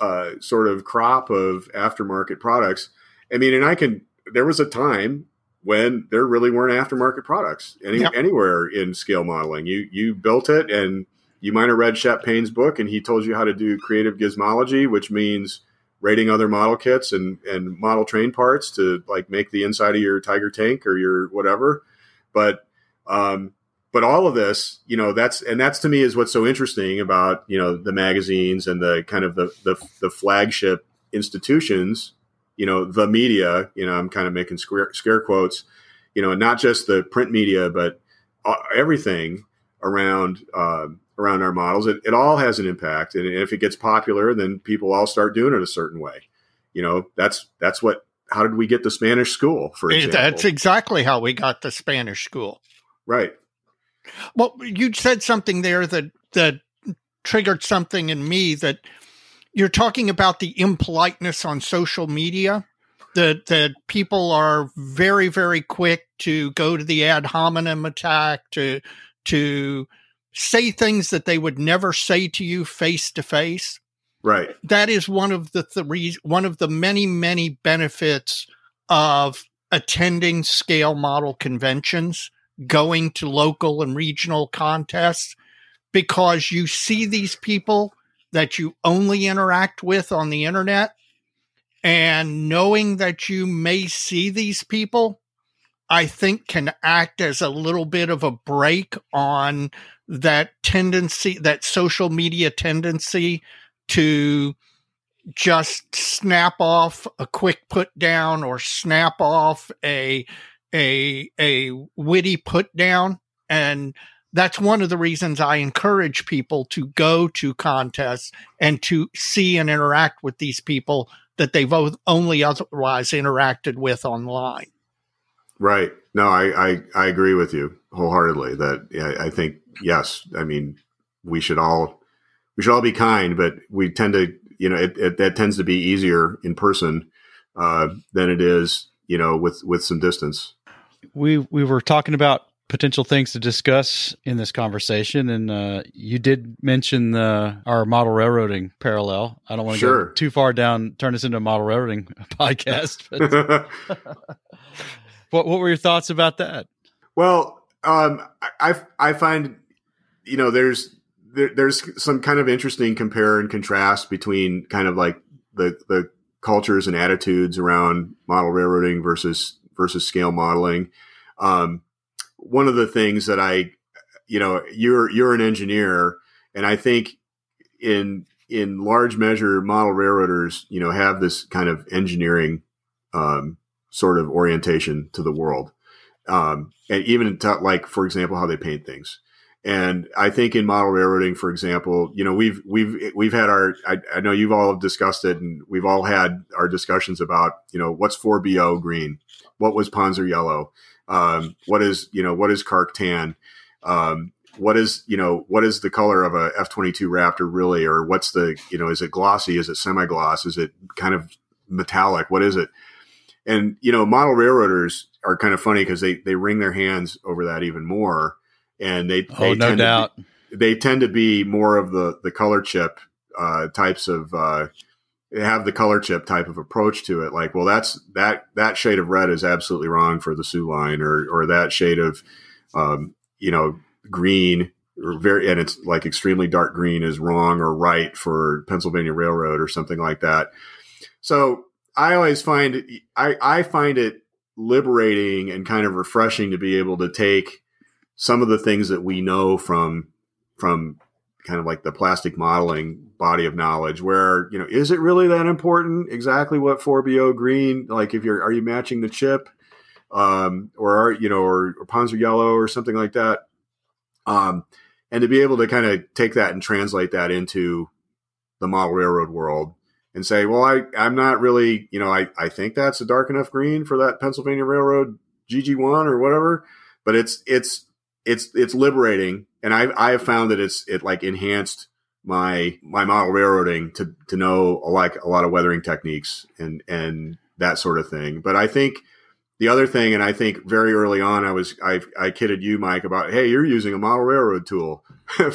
uh, sort of crop of aftermarket products. I mean, and I can, there was a time when there really weren't aftermarket products any, Yep. anywhere in scale modeling. You you built it, and you might have read Shep Paine's book, and he told you how to do creative gizmology, which means rating other model kits and and model train parts to like make the inside of your Tiger tank or your whatever. But um, but all of this, you know, that's and that's to me is what's so interesting about you know the magazines and the kind of the the, the flagship institutions you know the media you know i'm kind of making scare, scare quotes you know not just the print media but uh, everything around uh, around our models. It, it all has an impact. And if it gets popular then people all start doing it a certain way. You know that's that's what how did we get the spanish school for example That's exactly how we got the Spanish school. right Well, you said something there that that triggered something in me that you're talking about the impoliteness on social media. That that people are very very quick to go to the ad hominem attack to to say things that they would never say to you face to face. right That is one of the three one of the many many benefits of attending scale model conventions going to local and regional contests because you see these people that you only interact with on the internet. And knowing that you may see these people i think can act as a little bit of a break on that tendency that social media tendency to just snap off a quick put down or snap off a a a witty put down and that's one of the reasons I encourage people to go to contests and to see and interact with these people that they've only otherwise interacted with online. Right. No, I, I, I agree with you wholeheartedly that yeah, I think, yes, I mean, we should all, we should all be kind, but we tend to, you know, it, it, that tends to be easier in person uh, than it is, you know, with, with some distance. We we were talking about potential things to discuss in this conversation, and uh, you did mention the our model railroading parallel. I don't want to Sure. go too far down, turn this into a model railroading podcast. But what what were your thoughts about that? Well, um, I I find you know there's there, there's some kind of interesting compare and contrast between kind of like the the cultures and attitudes around model railroading versus versus scale modeling. Um, one of the things that I, you know, you're you're an engineer, and I think in in large measure, model railroaders, you know, have this kind of engineering um, sort of orientation to the world um, and even like for example how they paint things and i think in model railroading for example you know we've we've we've had our I, I know you've all discussed it and we've all had our discussions about you know what's 4bo green? What was panzer yellow? Um, what is you know what is carc tan? Um, what is you know what is the color of a f-22 raptor really? Or what's the you know is it glossy? Is it semi-gloss? Is it kind of metallic? What is it? And you know, model railroaders are kind of funny because they they wring their hands over that even more, and they, they oh no doubt be, they tend to be more of the the color chip uh, types of. Uh, have the color chip type of approach to it. Like, well, that's that that shade of red is absolutely wrong for the Soo line, or or that shade of, um, you know, green or very and it's like extremely dark green is wrong or right for Pennsylvania Railroad or something like that. So I always find I I find it liberating and kind of refreshing to be able to take some of the things that we know from from kind of like the plastic modeling body of knowledge where you know is it really that important? Exactly what 4bo green like if you're are you matching the chip um or are you know or, or Panzer yellow or something like that? Um and to be able to kind of take that and translate that into the model railroad world and say well i i'm not really you know i i think that's a dark enough green for that pennsylvania railroad gg1 or whatever but it's it's it's it's liberating and i i have found that it's it like enhanced my my model railroading to to know like a lot of weathering techniques and and that sort of thing. But I think the other thing, and I think very early on, I was I I kidded you, Mike, about hey, you're using a model railroad tool for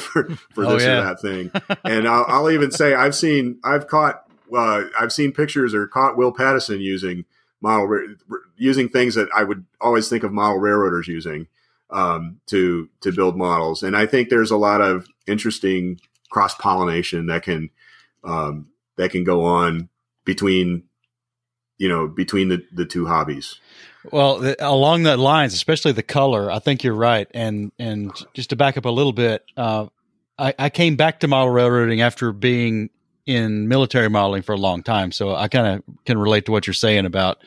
for Oh, this yeah. or that thing, and I'll, I'll even say I've seen I've caught uh, I've seen pictures or caught Will Pattison using model using things that I would always think of model railroaders using um, to to build models, and I think there's a lot of interesting cross pollination that can um, that can go on between you know between the the two hobbies. Well, the, along that lines, especially the color, I think you're right. And and just to back up a little bit, uh, I, I came back to model railroading after being in military modeling for a long time, so I kind of can relate to what you're saying about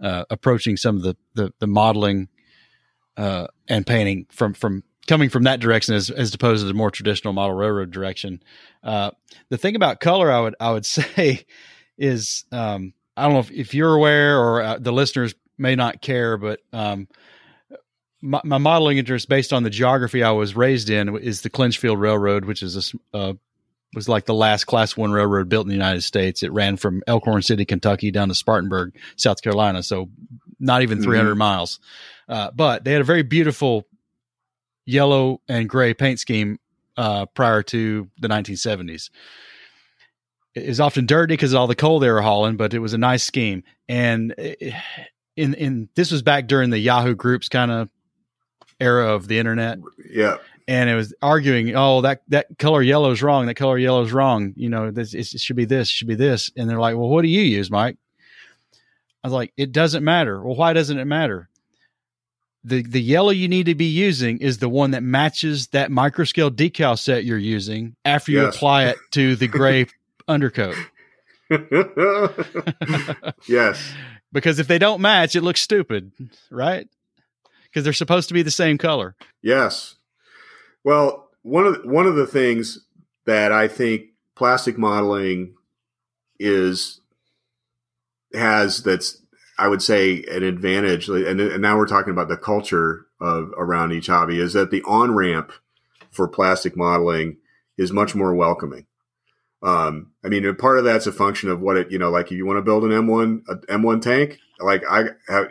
uh, approaching some of the the, the modeling uh, and painting from from coming from that direction as as opposed to the more traditional model railroad direction. Uh, the thing about color, I would I would say, is um, I don't know if, if you're aware or uh, the listeners may not care, but um, my, my modeling interest based on the geography I was raised in is the Clinchfield Railroad, which is a uh, was like the last Class One railroad built in the United States. It ran from Elkhorn City, Kentucky, down to Spartanburg, South Carolina, so not even 300 miles. Uh, but they had a very beautiful yellow and gray paint scheme uh, prior to the 1970s. It was often dirty because of all the coal they were hauling, but it was a nice scheme. And it- in in this was back during the Yahoo Groups kind of era of the internet, Yeah, and it was arguing, oh that that color yellow is wrong, that color yellow is wrong. You know, this it should be this, should be this. And they're like, well, what do you use, Mike? I was like, it doesn't matter. Well, why doesn't it matter? The the yellow you need to be using is the one that matches that microscale decal set you're using after you Yes. apply it to the gray undercoat. yes, Because if they don't match, it looks stupid, right? Because they're supposed to be the same color. yes. Well, one of the, one of the things that I think plastic modeling is has that's I would say an advantage, and, and now we're talking about the culture of around each hobby is that the on ramp for plastic modeling is much more welcoming. Um, I mean, part of that's a function of what it, you know, like if you want to build an M1, a M1 tank, like I have,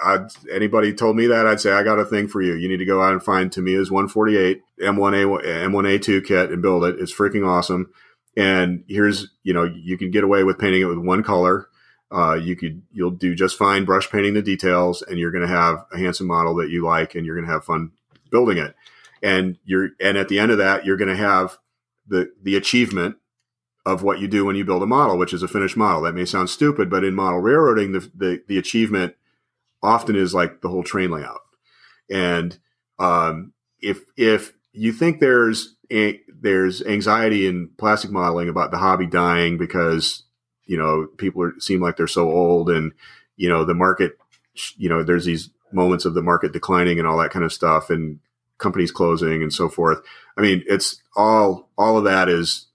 I, anybody told me that, I'd say, I got a thing for you. You need to go out and find Tamiya's 148 M1A, M1A2 kit and build it. It's freaking awesome. And here's, you know, you can get away with painting it with one color. Uh, you could, you'll do just fine brush painting the details and you're going to have a handsome model that you like and you're going to have fun building it. And you're, and at the end of that, you're going to have the, the achievement of what you do when you build a model, which is a finished model. That may sound stupid, but in model railroading, the, the, the achievement often is like the whole train layout. And um, if if you think there's a, there's anxiety in plastic modeling about the hobby dying because you know people are, seem like they're so old and you know the market you know there's these moments of the market declining and all that kind of stuff and companies closing and so forth. I mean, it's all all of that is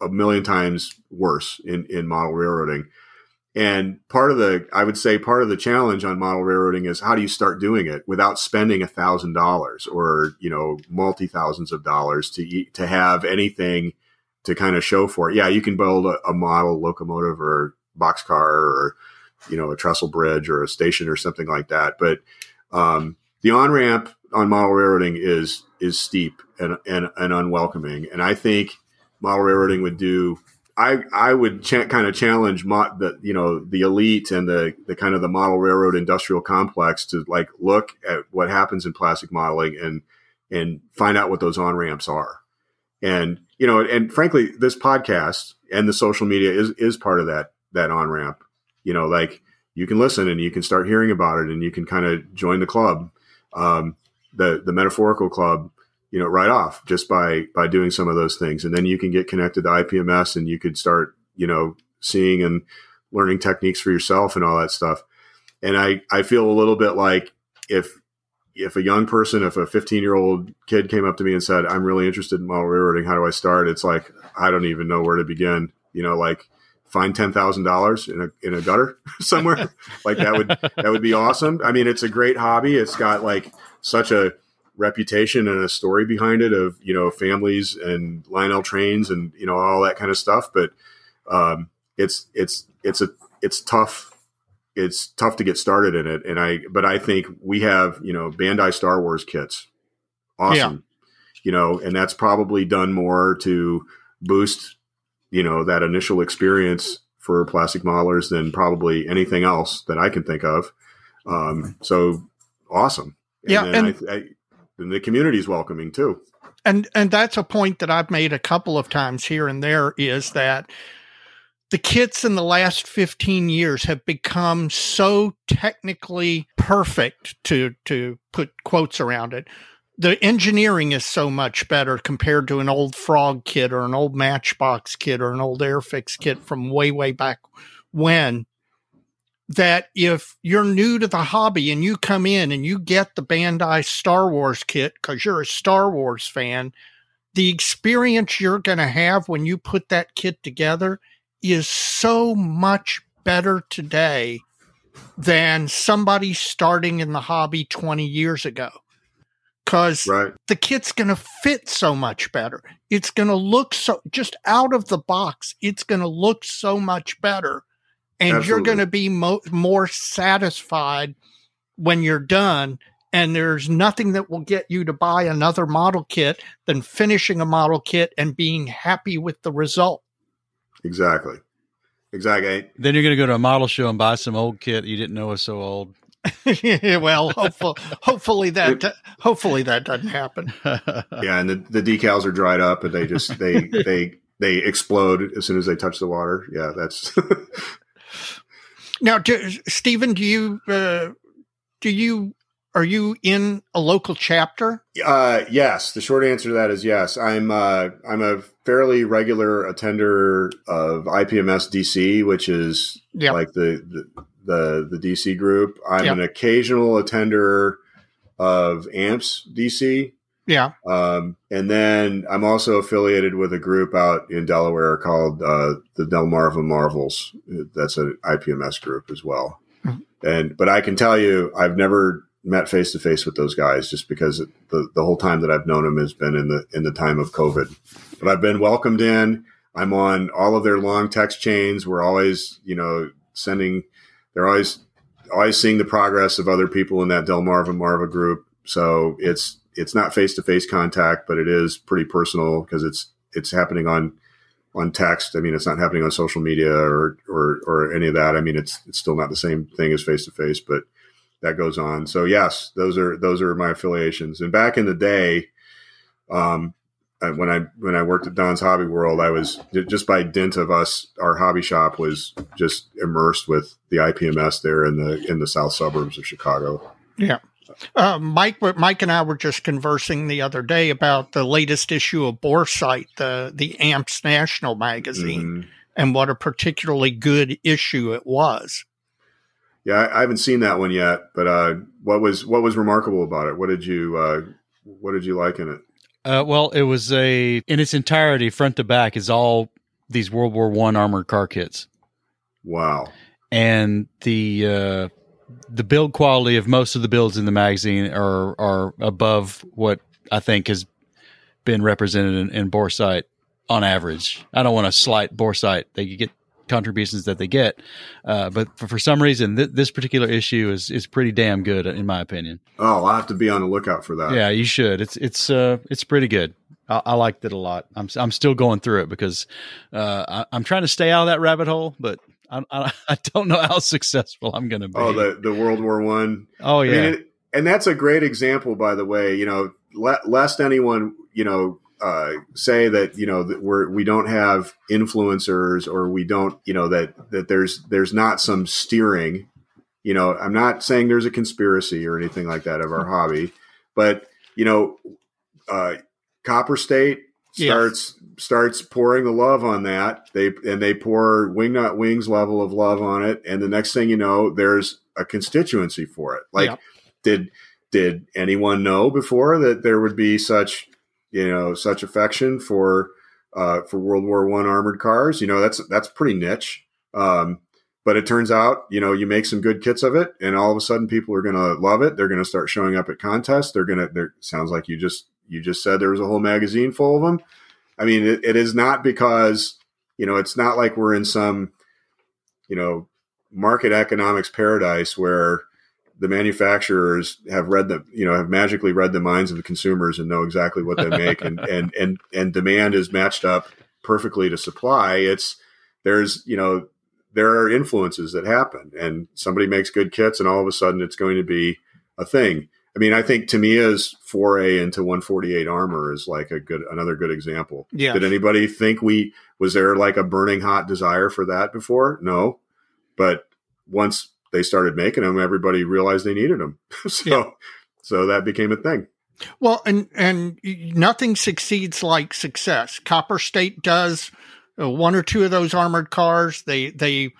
a million times worse in in model railroading. And part of the, I would say, part of the challenge on model railroading is how do you start doing it without spending a thousand dollars or you know multi thousands of dollars to to have anything to kind of show for it. Yeah, you can build a, a model locomotive or boxcar or you know a trestle bridge or a station or something like that. But um, the on ramp on model railroading is is steep and, and and unwelcoming, and I think model railroading would do. I I would ch- kind of challenge mo- the you know the elite and the the kind of the model railroad industrial complex to like look at what happens in plastic modeling and and find out what those on ramps are. And you know, and frankly, this podcast and the social media is is part of that that on ramp. You know, like you can listen and you can start hearing about it, and you can kind of join the club, um, the the metaphorical club. You know, right off just by by doing some of those things, and then you can get connected to IPMS, and you could start you know seeing and learning techniques for yourself and all that stuff. And I I feel a little bit like if if a young person, if a 15 year old kid came up to me and said, I'm really interested in model railroading, how do I start? It's like, I don't even know where to begin. You know, like find $10,000 in a, in a gutter somewhere. like that would, that would be awesome. I mean, it's a great hobby. It's got like such a reputation and a story behind it of, you know, families and Lionel trains and, you know, all that kind of stuff. But, um, it's, it's, it's a, it's tough it's tough to get started in it. And I, but I think we have, you know, Bandai Star Wars kits. Awesome. Yeah. You know, and that's probably done more to boost, you know, that initial experience for plastic modelers than probably anything else that I can think of. Um, so awesome. And yeah. And, I, I, and the community is welcoming too. And, and that's a point that I've made a couple of times here and there is that, the kits in the last 15 years have become so technically perfect to to put quotes around it. The engineering is so much better compared to an old frog kit or an old matchbox kit or an old airfix kit from way way back when that if you're new to the hobby and you come in and you get the bandai star wars kit because you're a star wars fan the experience you're going to have when you put that kit together is so much better today than somebody starting in the hobby 20 years ago. Because right. the kit's going to fit so much better. It's going to look so, just out of the box, it's going to look so much better. And Absolutely. you're going to be mo- more satisfied when you're done. And there's nothing that will get you to buy another model kit than finishing a model kit and being happy with the result. Exactly. Exactly. Then you're going to go to a model show and buy some old kit you didn't know was so old. yeah, well, hopefully, hopefully that hopefully that doesn't happen. yeah, and the, the decals are dried up, and they just they they they explode as soon as they touch the water. Yeah, that's. now, do, Stephen, do you uh, do you are you in a local chapter? Uh, yes. The short answer to that is yes. I'm uh, I'm a fairly regular attender of IPMS DC, which is yep. like the, the, the the DC group. I'm yep. an occasional attender of AMPS DC. Yeah. Um, and then I'm also affiliated with a group out in Delaware called uh, the Delmarva Marvels. That's an IPMS group as well. Mm-hmm. And but I can tell you, I've never met face to face with those guys just because the, the whole time that I've known them has been in the in the time of COVID. But I've been welcomed in. I'm on all of their long text chains. We're always, you know, sending. They're always always seeing the progress of other people in that Delmarva Marva group. So it's it's not face to face contact, but it is pretty personal because it's it's happening on on text. I mean, it's not happening on social media or or or any of that. I mean, it's it's still not the same thing as face to face, but that goes on. So yes, those are those are my affiliations. And back in the day, um, when I when I worked at Don's Hobby World, I was just by dint of us, our hobby shop was just immersed with the IPMS there in the in the south suburbs of Chicago. Yeah. Uh, Mike, Mike and I were just conversing the other day about the latest issue of Boresight, the the AMPS National magazine, mm-hmm. and what a particularly good issue it was. Yeah, I, haven't seen that one yet, but uh, what was what was remarkable about it? What did you uh, what did you like in it? Uh, well, it was a in its entirety, front to back, is all these World War One armored car kits. Wow! And the uh, the build quality of most of the builds in the magazine are are above what I think has been represented in, in Boresight on average. I don't want to slight Boresight; they get contributions that they get. Uh, but for, for, some reason, th- this particular issue is is pretty damn good, in my opinion. Oh, I'll have to be on the lookout for that. Yeah, you should. It's it's uh it's pretty good. I, I liked it a lot. I'm I'm still going through it because uh, I, am trying to stay out of that rabbit hole, but I, I, I don't know how successful I'm going to be. Oh, the the World War One. Oh yeah, I mean, it, and that's a great example, by the way. You know, le- lest anyone you know uh, say that you know that we're we don't have influencers or we don't you know that that there's there's not some steering. You know, I'm not saying there's a conspiracy or anything like that of our hobby, but you know, uh, Copper State starts yes. starts pouring the love on that. They and they pour Wingnut Wings level of love on it, and the next thing you know, there's a constituency for it. Like, yeah. did did anyone know before that there would be such you know such affection for uh, for World War One armored cars? You know, that's that's pretty niche. Um, but it turns out, you know, you make some good kits of it, and all of a sudden, people are going to love it. They're going to start showing up at contests. They're going to. There sounds like you just you just said there was a whole magazine full of them. I mean, it, it is not because you know it's not like we're in some you know market economics paradise where the manufacturers have read the you know have magically read the minds of the consumers and know exactly what they make and and and and demand is matched up perfectly to supply it's there's you know there are influences that happen and somebody makes good kits and all of a sudden it's going to be a thing I mean, I think Tamiya's foray into 148 armor is like a good, another good example. Yeah. Did anybody think we was there like a burning hot desire for that before? No, but once they started making them, everybody realized they needed them. so, yeah. so that became a thing. Well, and and nothing succeeds like success. Copper State does uh, one or two of those armored cars. They they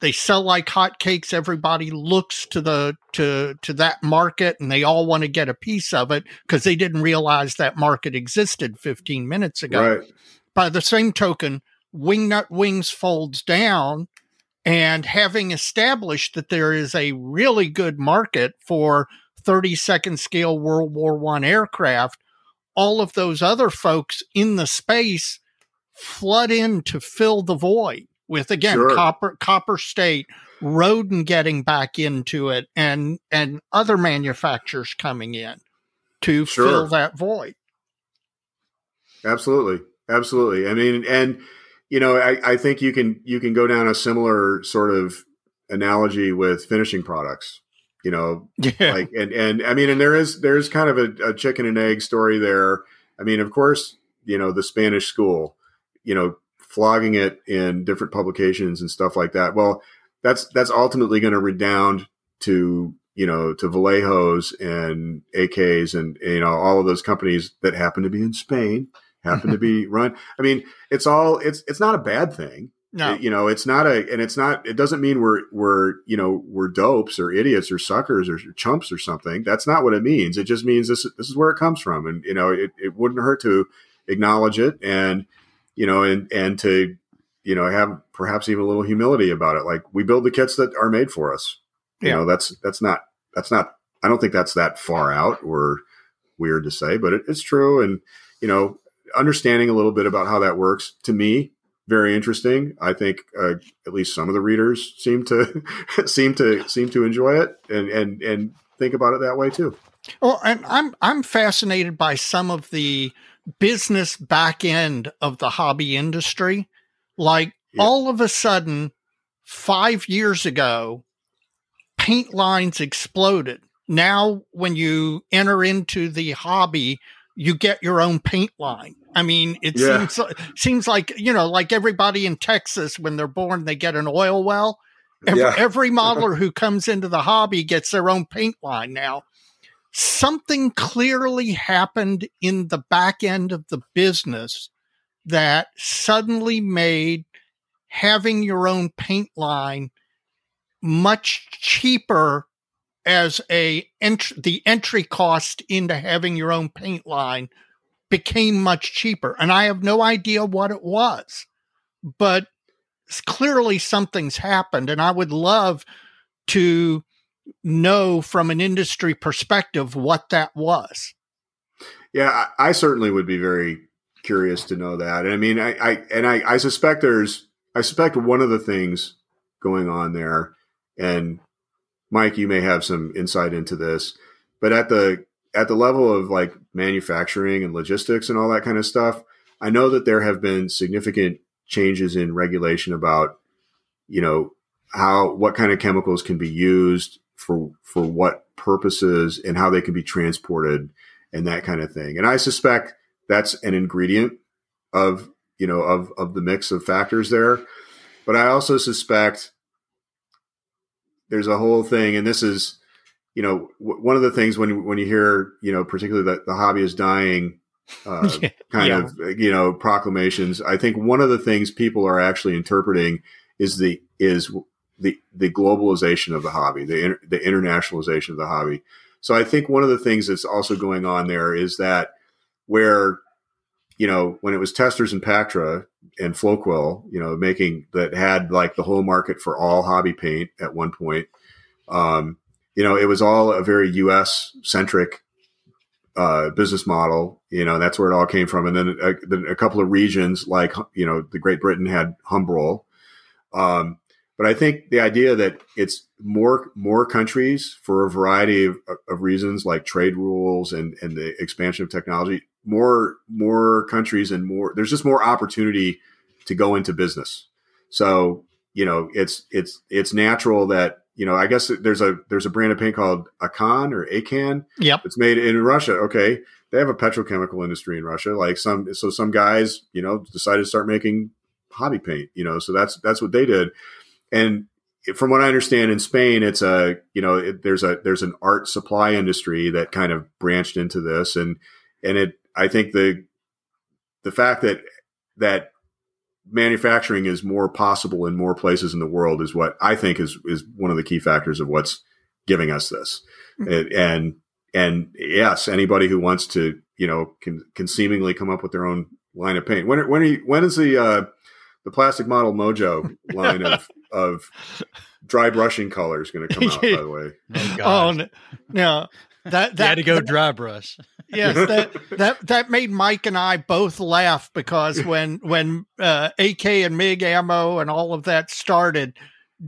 they sell like hotcakes. Everybody looks to the to to that market, and they all want to get a piece of it because they didn't realize that market existed 15 minutes ago. Right. By the same token, Wingnut Wings folds down, and having established that there is a really good market for 32nd scale World War One aircraft, all of those other folks in the space flood in to fill the void with again sure. copper copper state roden getting back into it and and other manufacturers coming in to sure. fill that void absolutely absolutely i mean and you know I, I think you can you can go down a similar sort of analogy with finishing products you know yeah. like and and i mean and there is there's kind of a, a chicken and egg story there i mean of course you know the spanish school you know flogging it in different publications and stuff like that. Well, that's that's ultimately going to redound to you know to Vallejos and AKs and you know all of those companies that happen to be in Spain, happen to be run. I mean, it's all it's it's not a bad thing. No. It, you know, it's not a, and it's not, it doesn't mean we're, we're, you know, we're dopes or idiots or suckers or chumps or something. That's not what it means. It just means this, this is where it comes from. And, you know, it, it wouldn't hurt to acknowledge it and, you know, and and to you know have perhaps even a little humility about it. Like we build the kits that are made for us. You yeah. know, that's that's not that's not. I don't think that's that far out or weird to say, but it, it's true. And you know, understanding a little bit about how that works to me very interesting. I think uh, at least some of the readers seem to seem to seem to enjoy it and and and think about it that way too. Well, and I'm I'm fascinated by some of the business back end of the hobby industry. Like yeah. all of a sudden, five years ago, paint lines exploded. Now, when you enter into the hobby, you get your own paint line. I mean, it yeah. seems seems like you know, like everybody in Texas when they're born, they get an oil well. Every, yeah. every modeler who comes into the hobby gets their own paint line now something clearly happened in the back end of the business that suddenly made having your own paint line much cheaper as a ent- the entry cost into having your own paint line became much cheaper and i have no idea what it was but clearly something's happened and i would love to know from an industry perspective what that was. Yeah, I, I certainly would be very curious to know that. And I mean, I, I and I, I suspect there's I suspect one of the things going on there, and Mike, you may have some insight into this, but at the at the level of like manufacturing and logistics and all that kind of stuff, I know that there have been significant changes in regulation about, you know, how what kind of chemicals can be used for for what purposes and how they can be transported and that kind of thing. And I suspect that's an ingredient of you know of of the mix of factors there. But I also suspect there's a whole thing, and this is you know w- one of the things when when you hear you know particularly that the hobby is dying. Uh, Yeah. kind Yeah. of you know proclamations. I think one of the things people are actually interpreting is the is the the globalization of the hobby, the the internationalization of the hobby. So I think one of the things that's also going on there is that where you know when it was Testors and Pactra and Floquil, you know, making that had like the whole market for all hobby paint at one point. Um, you know, it was all a very U.S. centric uh, business model. You know, that's where it all came from. And then a, then a couple of regions like, you know, the Great Britain had Humbrol. Um, but I think the idea that it's more more countries for a variety of, of reasons, like trade rules and and the expansion of technology, more more countries and more. There's just more opportunity to go into business. So you know, it's it's it's natural that you know. I guess there's a there's a brand of paint called Akan or Akan Yep. it's made in Russia. Okay, they have a petrochemical industry in Russia. Like some, so some guys, you know, decided to start making hobby paint. You know, so that's that's what they did. And from what I understand, in Spain, it's a you know it, there's a there's an art supply industry that kind of branched into this, and and it I think the the fact that that manufacturing is more possible in more places in the world is what I think is is one of the key factors of what's giving us this. It- and and yes, anybody who wants to, you know, can can seemingly come up with their own line of paint. When are- when are you, when is the uh, the plastic model Mojo line of of dry brushing colors going to come out? By the way, Oh, Oh God. n- no, that you that had to go dry brush. yes, that that that made Mike and I both laugh because when when uh, AK and MIG ammo and all of that started,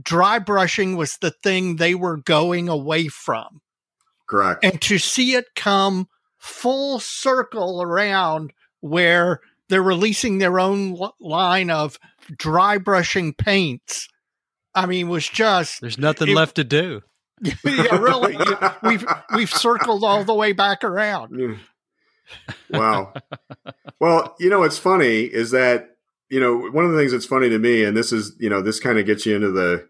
dry brushing was the thing they were going away from, correct. and to see it come full circle around where they're releasing their own l- line of dry brushing paints. I mean, was just There's nothing It- left to do. yeah, really. We've we've circled all the way back around. Wow. well, you know what's funny is that you know one of the things that's funny to me, and this is you know this kind of gets you into the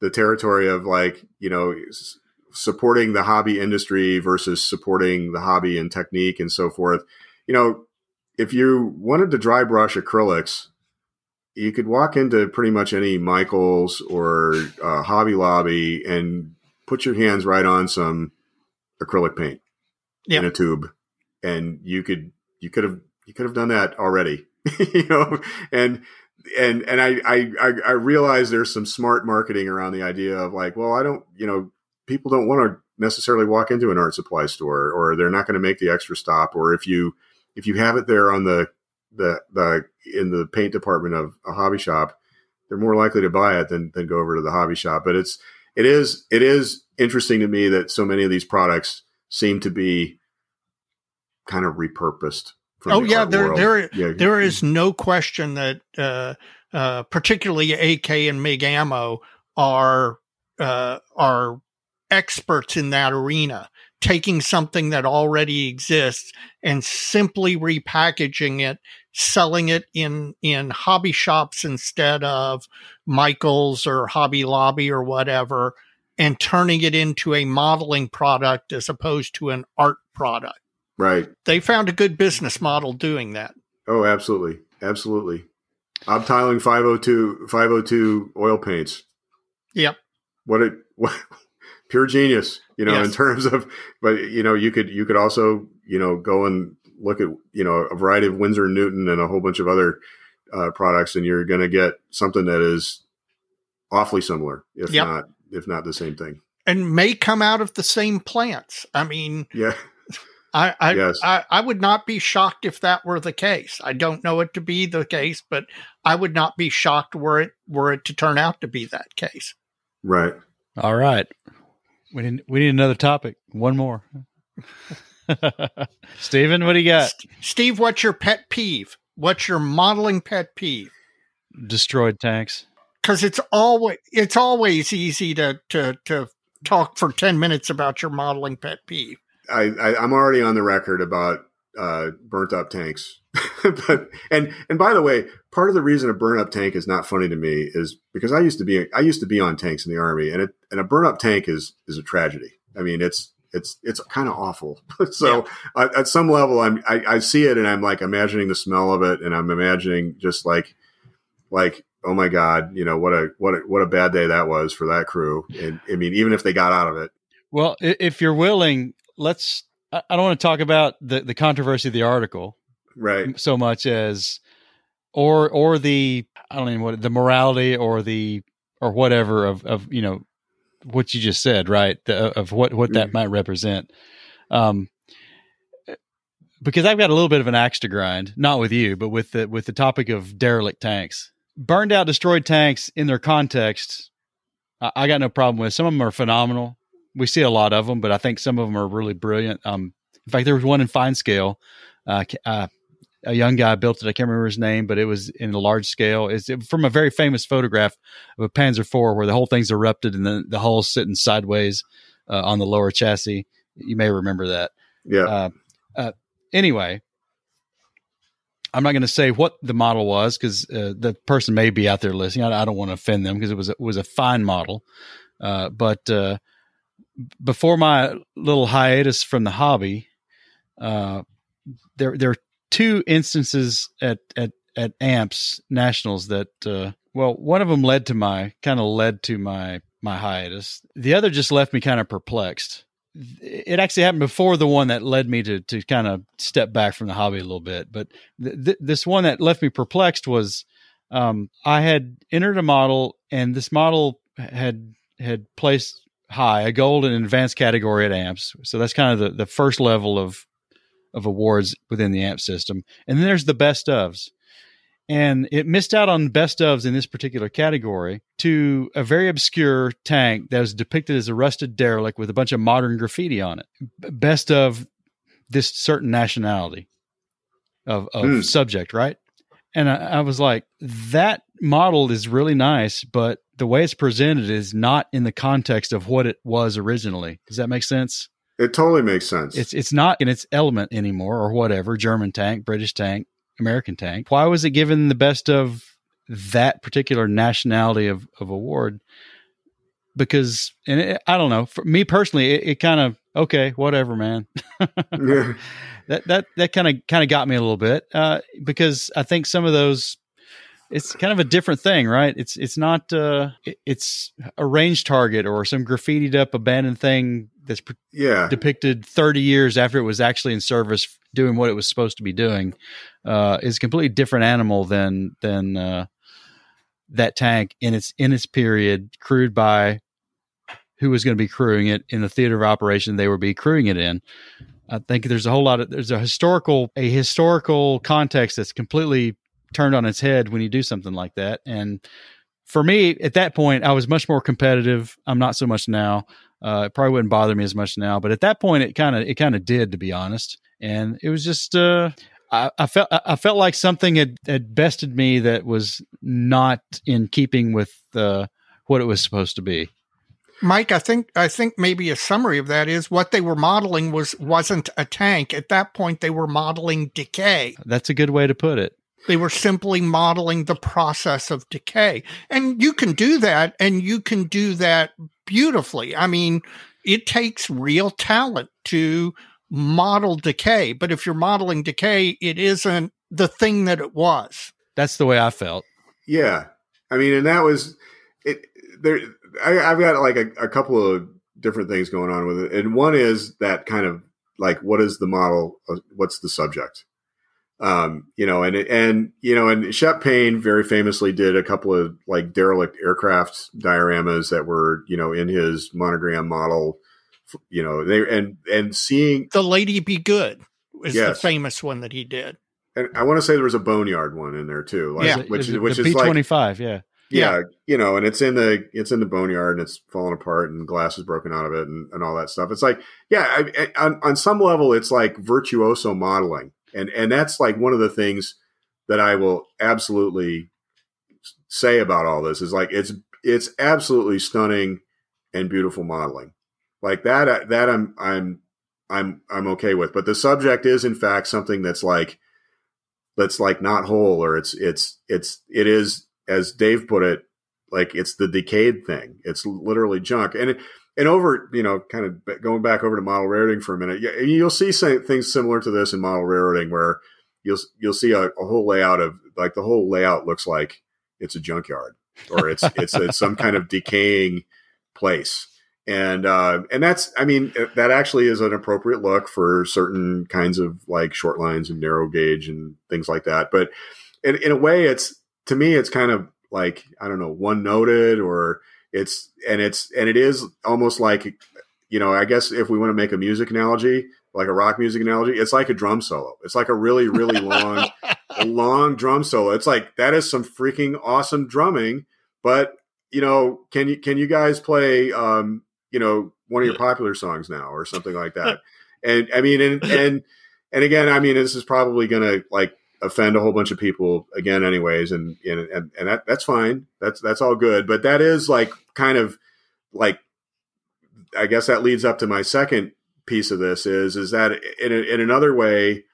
the territory of like you know supporting the hobby industry versus supporting the hobby and technique and so forth. You know, if you wanted to dry brush acrylics, you could walk into pretty much any Michaels or uh, Hobby Lobby and put your hands right on some acrylic paint Yep. in a tube, and you could you could have you could have done that already, you know, and and and I, I I I realize there's some smart marketing around the idea of like, well, I don't, you know, people don't want to necessarily walk into an art supply store, or they're not going to make the extra stop, or if you if you have it there on the the the in the paint department of a hobby shop, they're more likely to buy it than than go over to the hobby shop. But it's it is it is interesting to me that so many of these products seem to be kind of repurposed. from Oh the yeah, there world. there Yeah. there is no question that uh, uh, particularly AK and MIG ammo are uh, are experts in that arena, taking something that already exists and simply repackaging it, selling it in in hobby shops instead of Michaels or Hobby Lobby or whatever, and turning it into a modeling product as opposed to an art product. right. They found a good business model doing that. Oh, absolutely, absolutely. Abteilung 502, 502 oil paints. Yep. What it what, pure genius, you know, in terms of. But you know, you could you could also you know go and look at you know a variety of Winsor and Newton and a whole bunch of other uh, products, and you're going to get something that is awfully similar, if Yep. not if not the same thing. and may come out of the same plants. I mean, Yeah. I I, Yes. I I would not be shocked if that were the case. I don't know it to be the case, but I would not be shocked were it were it to turn out to be that case. Right. All right. We need we need another topic. One more. Steven, what do you got? S- Steve, what's your pet peeve? What's your modeling pet peeve? Destroyed tanks. Because it's always it's always easy to to to talk for ten minutes about your modeling pet peeve. I, I I'm already on the record about uh, burnt up tanks. but and and by the way, part of the reason a burnt up tank is not funny to me is because I used to be I used to be on tanks in the army, and it and a burnt up tank is is a tragedy. I mean, it's it's it's kind of awful. so at, at some level, I'm I, I see it and I'm like imagining the smell of it, and I'm imagining just like like oh my god, you know what a what a what a bad day that was for that crew. And I mean, even if they got out of it, Well, if you're willing, let's. I don't want to talk about the, the controversy of the article right? so much as, or or the I don't even what the morality or the or whatever of of you know what you just said, right? The, of what what that Mhm. might represent. Um, because I've got a little bit of an axe to grind, not with you, but with the with the topic of derelict tanks, burned out, destroyed tanks in their context. I, I got no problem with. Some of them are phenomenal. We see a lot of them, but I think some of them are really brilliant. Um, in fact, there was one in fine scale. Uh, uh, a young guy built it. I can't remember his name, but it was in a large scale. It's from a very famous photograph of a Panzer IV where the whole thing's erupted and the, the hull's sitting sideways uh, on the lower chassis. You may remember that. Yeah. Uh, uh, anyway, I'm not going to say what the model was because uh, the person may be out there listening. I, I don't want to offend them because it was a, it was a fine model. Uh, but uh, before my little hiatus from the hobby, uh, there there are two instances at at at AMPS nationals that uh, well one of them led to my kind of led to my my hiatus. The other just left me kind of perplexed. It actually happened before the one that led me to to kind of step back from the hobby a little bit but th- th- this one that left me perplexed was um, i had entered a model and this model had had placed high a gold and advanced category at AMPS. So that's kind of the, the first level of of awards within the amp system. And then there's the best ofs. And it missed out on best ofs in this particular category to a very obscure tank that was depicted as a rusted derelict with a bunch of modern graffiti on it. Best of this certain nationality of, of Hmm. subject, right? And I, I was like, that model is really nice, but the way it's presented is not in the context of what it was originally. Does that make sense? It totally makes sense. It's it's not in its element anymore, or whatever. German tank, British tank, American tank. Why was it given the best of that particular nationality of, of award? Because, and it, I don't know. For me personally, it, it kind of okay, whatever, man. yeah. that that that kind of kind of got me a little bit uh, because I think some of those it's kind of a different thing, right? It's it's not uh, it's a range target or some graffitied up abandoned thing that's Yeah. depicted 30 years after it was actually in service doing what it was supposed to be doing uh, is a completely different animal than than uh, that tank in its in its period crewed by who was going to be crewing it in the theater of operation they would be crewing it in. I think there's a whole lot of there's a historical a historical context that's completely turned on its head when you do something like that. And for me at that point i was much more competitive. I'm not so much now uh, it probably wouldn't bother me as much now, but at that point, it kind of it kind of did, to be honest. And it was just uh, I, I felt I felt like something had, had bested me that was not in keeping with uh, what it was supposed to be. Mike, I think I think maybe a summary of that is what they were modeling was wasn't a tank. At that point, they were modeling decay. That's a good way to put it. They were simply modeling the process of decay. And you can do that, and you can do that beautifully. I mean, it takes real talent to model decay. But if you're modeling decay, it isn't the thing that it was. That's the way I felt. Yeah. I mean, and that was it. There, I, I've got like a, a couple of different things going on with it, and one is that kind of like, what is the model? uh, What's the subject? Um, you know, and and you know, and Shep Paine very famously did a couple of like derelict aircraft dioramas that were you know in his Monogram model you know, they and and seeing the lady be good is Yes. the famous one that he did. and I want to say there was a boneyard one in there too, like, Yeah. which Is is which the is P like twenty five. Yeah, yeah, you know, and it's in the it's in the boneyard and it's falling apart and glass is broken out of it and, and all that stuff. It's like, yeah, I, I, on on some level, it's like virtuoso modeling, and and that's like one of the things that I will absolutely say about all this is like it's it's absolutely stunning and beautiful modeling, like that uh, that I'm I'm I'm I'm okay with. But the subject is in fact something that's like that's like not whole or it's it's it's it is as Dave put it, like it's the decayed thing. It's literally junk. And and over, you know, kind of going back over to model railroading for a minute, you'll see things similar to this in model railroading where you'll you'll see a, a whole layout of like the whole layout looks like it's a junkyard or it's it's, it's some kind of decaying place. And uh, and that's I mean that actually is an appropriate look for certain kinds of like short lines and narrow gauge and things like that. But in, in a way, it's to me, it's kind of like I don't know, one noted, or it's and it's and it is almost like you know, I guess if we want to make a music analogy, like a rock music analogy, it's like a drum solo. It's like a really really long, long drum solo. It's like that is some freaking awesome drumming, but you know, can you can you guys play um, you know, one of your popular songs now or something like that? And I mean, and and and again, I mean, this is probably to like offend a whole bunch of people again anyways and and and, that, that's fine. That's that's all good. But that is like kind of like i guess that leads up to my second piece of this is is that in, in another way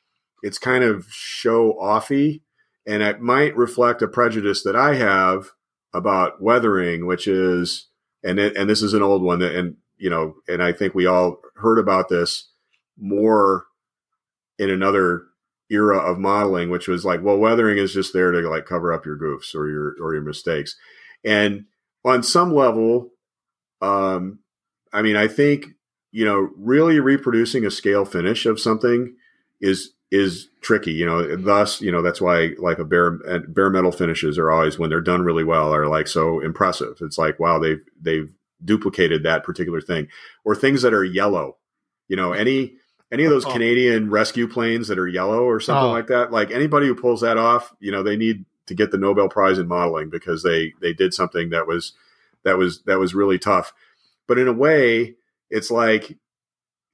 it's kind of show offy and it might reflect a prejudice that i have about weathering which is and it, and this is an old one that, and you know and i think we all heard about this more in another era of modeling, which was like, well, weathering is just there to like cover up your goofs or your or your mistakes. And on some level, um, I mean, I think you know, really reproducing a scale finish of something is is tricky. You know, thus, you know, that's why like a bare bare metal finishes are always when they're done really well are like so impressive. It's like wow, they've they've duplicated that particular thing, or things that are yellow. You know, any any of those Oh. Canadian rescue planes that are yellow or something Oh. like that. Like anybody who pulls that off, you know, they need to get the Nobel Prize in modeling because they they did something that was that was that was really tough. But in a way, it's like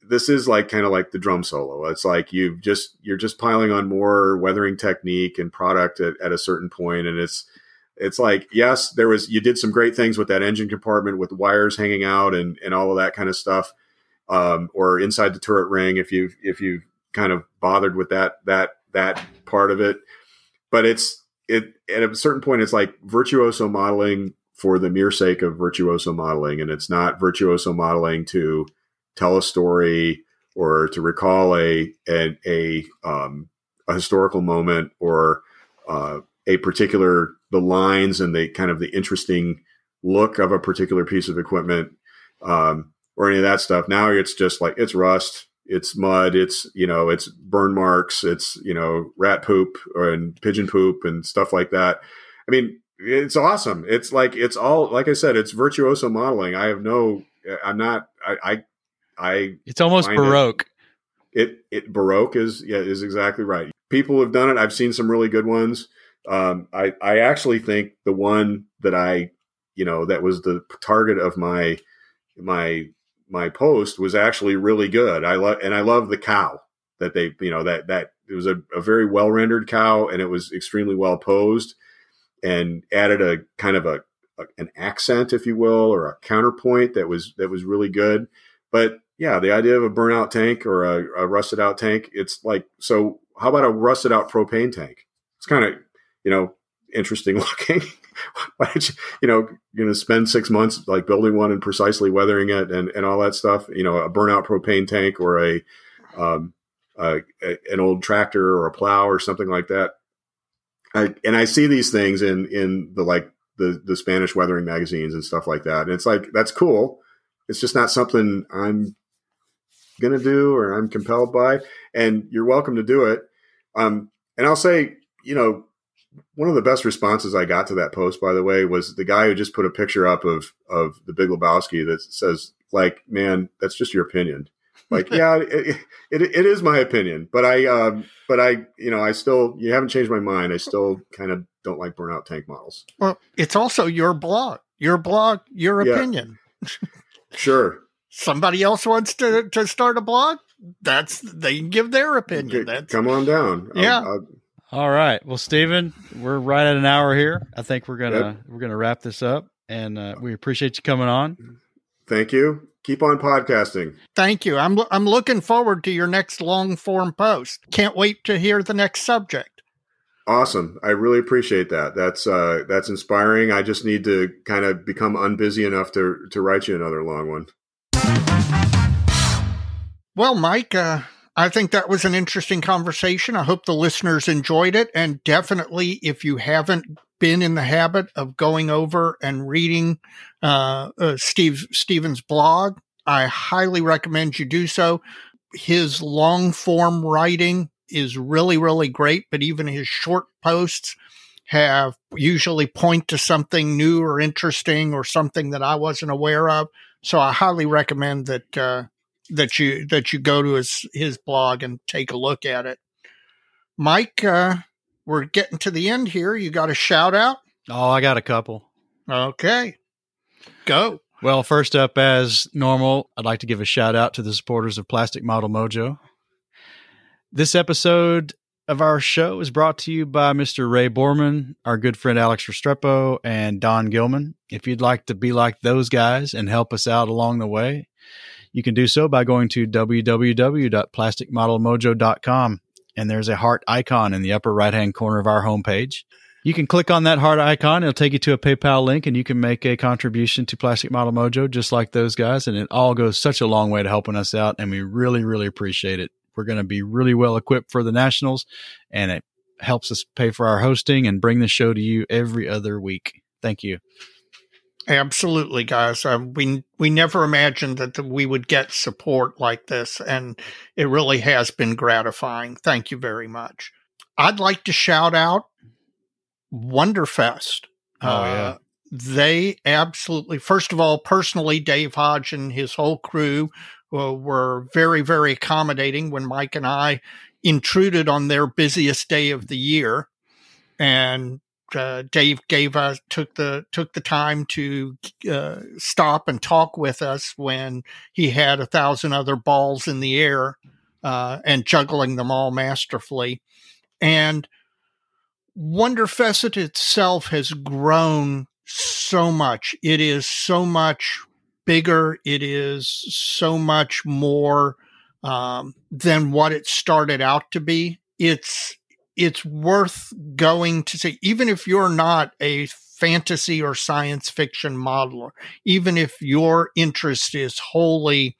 this is like kind of like the drum solo. It's like you've just you're just piling on more weathering technique and product at, at a certain point, and it's it's like yes, there was you did some great things with that engine compartment with wires hanging out and and all of that kind of stuff um, or inside the turret ring if you've if you've kind of bothered with that that that part of it. But it's it at a certain point it's like virtuoso modeling for the mere sake of virtuoso modeling, and it's not virtuoso modeling to tell a story or to recall a a a, um, a historical moment or uh, a particular the lines and the kind of the interesting look of a particular piece of equipment. Um, or any of that stuff. Now it's just like it's rust, it's mud, it's you know, it's burn marks, it's you know, rat poop and pigeon poop and stuff like that. I mean, it's awesome. It's like it's all like I said, it's virtuoso modeling. I have no, I'm not, I, I, I it's almost Find it. baroque. it it baroque is yeah is exactly right. People have done it. I've seen some really good ones. Um, I I actually think the one that I you know that was the target of my my my post was actually really good. I love and I love the cow that they you know that that it was a, a very well rendered cow and it was extremely well posed and added a kind of a, a an accent if you will or a counterpoint that was that was really good. But yeah, the idea of a burnout tank or a, a rusted out tank, it's like, so how about a rusted out propane tank? It's kind of, you know, interesting looking. Why don't you, you know, going to spend six months like building one and precisely weathering it and, and all that stuff, you know, a burnout propane tank or a, um, a, a- an old tractor or a plow or something like that. I, and I see these things in, in the, like the, the Spanish weathering magazines and stuff like that. And it's like, that's cool. It's just not something I'm going to do or I'm compelled by. And you're welcome to do it. Um, and I'll say, you know, one of the best responses I got to that post, by the way, was the guy who just put a picture up of of the Big Lebowski that says like, man, that's just your opinion. Like, yeah, it, it, it is my opinion, but I, um, but I, you know, I still, you haven't changed my mind. I still kind of don't like burnout tank models. Well, it's also your blog, your blog, your Yeah. opinion. Sure. Somebody else wants to, to start a blog. That's they can give their opinion. That's Come on down. I'll- Yeah. I'll- All right. Well, Stephen, we're right at an hour here. I think we're gonna Yep. we're gonna wrap this up, and uh, we appreciate you coming on. thank you. Keep on podcasting. thank you. I'm I'm looking forward to your next long form post. Can't wait to hear the next subject. Awesome. I really appreciate that. That's uh that's inspiring. I just need to kind of become unbusy enough to to write you another long one. Well, Mike, uh, I think that was an interesting conversation. I hope the listeners enjoyed it. And definitely, if you haven't been in the habit of going over and reading uh, uh, Steve Stephen's blog, I highly recommend you do so. His long form writing is really, really great, but even his short posts have usually point to something new or interesting or something that I wasn't aware of. So I highly recommend that uh, that you that you go to his his blog and take a look at it. Mike, uh, we're getting to the end here. You got a shout out? Oh, I got a couple. Okay, go. Well, first up, as normal, I'd like to give a shout out to the supporters of Plastic Model Mojo. This episode of our show is brought to you by Mr. Ray Borman, our good friend Alex Restrepo, and Don Gilman. If you'd like to be like those guys and help us out along the way, you can do so by going to www.plasticmodelmojo.com. And there's a heart icon in the upper right hand corner of our homepage. You can click on that heart icon. It'll take you to a PayPal link and you can make a contribution to Plastic Model Mojo just like those guys. And it all goes such a long way to helping us out. And we really, really appreciate it. We're going to be really well equipped for the Nationals and it helps us pay for our hosting and bring the show to you every other week. Thank you. Absolutely, guys. Uh, we we never imagined that the, we would get support like this, and it really has been gratifying. Thank you very much. I'd like to shout out Wonderfest. Oh, yeah. they absolutely. First of all, personally, Dave Hodge and his whole crew uh, were very very accommodating when Mike and I intruded on their busiest day of the year, and uh, Dave gave us took the took the time to uh, stop and talk with us when he had a thousand other balls in the air uh, and juggling them all masterfully. And Wonderfest itself has grown so much. It is so much bigger. It is so much more um, than what it started out to be. It's it's worth going to see, even if you're not a fantasy or science fiction modeler, even if your interest is wholly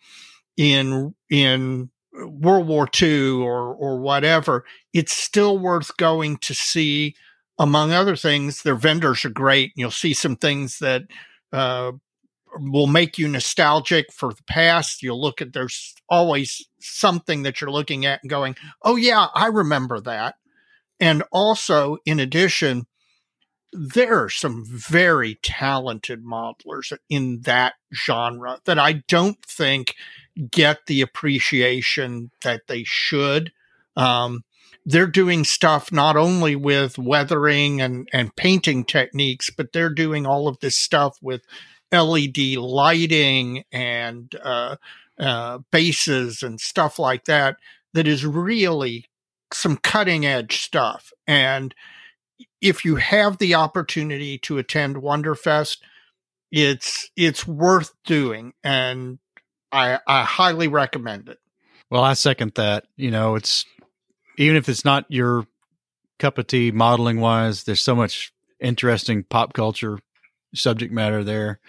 in in World War II or or whatever, it's still worth going to see. Among other things, their vendors are great. You'll see some things that uh, will make you nostalgic for the past. You'll look at there's always something that you're looking at and going, "Oh yeah, I remember that." And also, in addition, there are some very talented modelers in that genre that I don't think get the appreciation that they should. Um, they're doing stuff not only with weathering and, and painting techniques, but they're doing all of this stuff with LED lighting and uh, uh, bases and stuff like that. That is really some cutting edge stuff. And if you have the opportunity to attend Wonderfest, it's it's worth doing, and I I highly recommend it. Well, I second that. You know, it's even if it's not your cup of tea modeling wise, there's so much interesting pop culture subject matter there.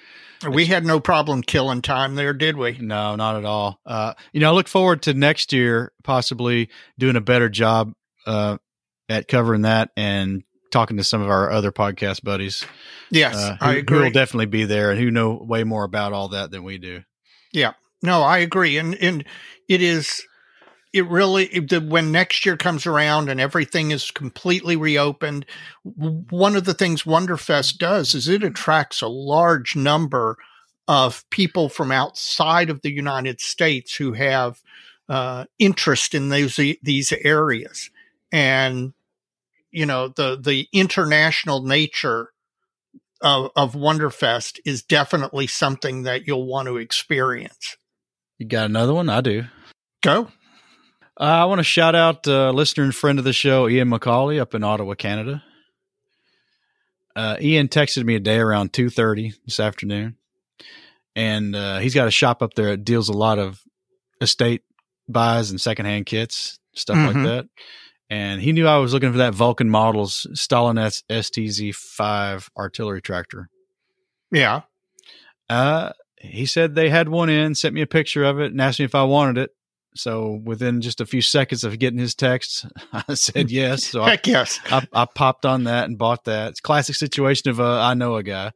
We had no problem killing time there, did we? No, not at all. Uh, you know, I look forward to next year possibly doing a better job uh, at covering that and talking to some of our other podcast buddies. Yes, uh, I agree. Who will definitely be there and who know way more about all that than we do. Yeah, no, I agree, and and it is it really it, the, when next year comes around and everything is completely reopened. One of the things Wonderfest does is it attracts a large number of people from outside of the United States who have uh, interest in those these areas, and you know the the international nature of, of Wonderfest is definitely something that you'll want to experience. You got another one? I do. Go. Uh, I want to shout out uh, listener and friend of the show, Ian McCauley, up in Ottawa, Canada. Uh, Ian texted me a day around two thirty this afternoon, and uh, he's got a shop up there that deals a lot of estate buys and secondhand kits, stuff mm-hmm. like that. And he knew I was looking for that Vulcan Models Stalinets STZ five artillery tractor. Yeah. Uh, he said they had one in, sent me a picture of it, and asked me if I wanted it. So within just a few seconds of getting his text, I said yes. So Heck I, yes. I, I, popped on that and bought that. It's classic situation of uh, I know a guy.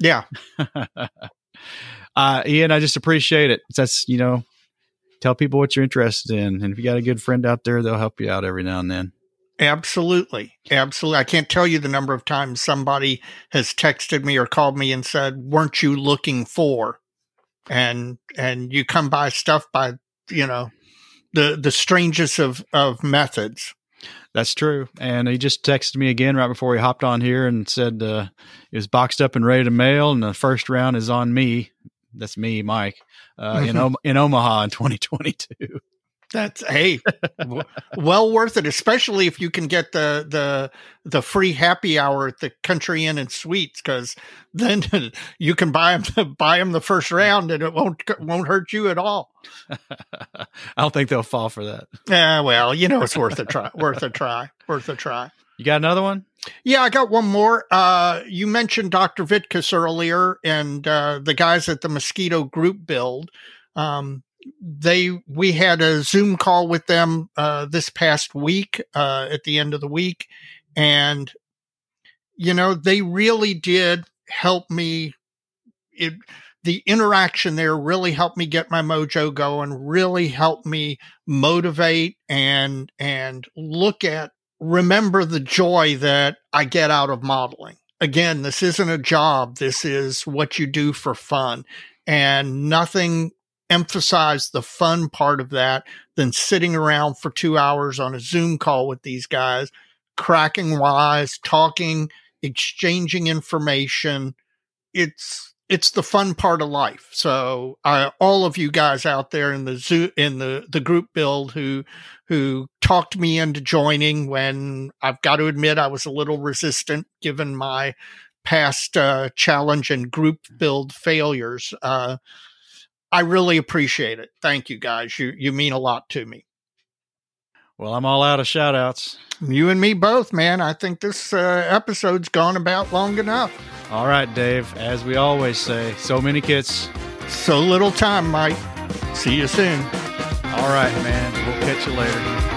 Yeah. uh, Ian, I just appreciate it. That's you know, tell people what you're interested in, and if you got a good friend out there, they'll help you out every now and then. Absolutely. Absolutely. I can't tell you the number of times somebody has texted me or called me and said, "Weren't you looking for?" and and you come by stuff by you know the the strangest of of methods. That's true. And he just texted me again right before he hopped on here and said uh, it was boxed up and ready to mail, and the first round is on me. That's me, Mike, uh, in in Omaha in 2022. That's hey, well worth it, especially if you can get the the the free happy hour at the Country Inn and Suites, because then you can buy them buy them the first round, and it won't won't hurt you at all. I don't think they'll fall for that. Yeah, well, you know it's worth a try. worth a try. Worth a try. You got another one? Yeah, I got one more. Uh, you mentioned Dr. Vitkus earlier, and uh, the guys at the Mosquito Group build. Um, they we had a Zoom call with them uh, this past week uh, at the end of the week, and you know they really did help me. It the interaction there really helped me get my mojo going. Really helped me motivate and and look at remember the joy that I get out of modeling. Again, this isn't a job. This is what you do for fun and nothing emphasize the fun part of that than sitting around for two hours on a Zoom call with these guys, cracking wise, talking, exchanging information. It's it's the fun part of life. So, uh, all of you guys out there in the zoo in the the group build who who talked me into joining when I've got to admit I was a little resistant given my past uh, challenge and group build failures. Uh, I really appreciate it. Thank you guys. You you mean a lot to me. Well, I'm all out of shout outs. You and me both, man. I think this uh, episode's gone about long enough. All right, Dave. As we always say, so many kits. So little time, Mike. See you soon. All right, man. We'll catch you later.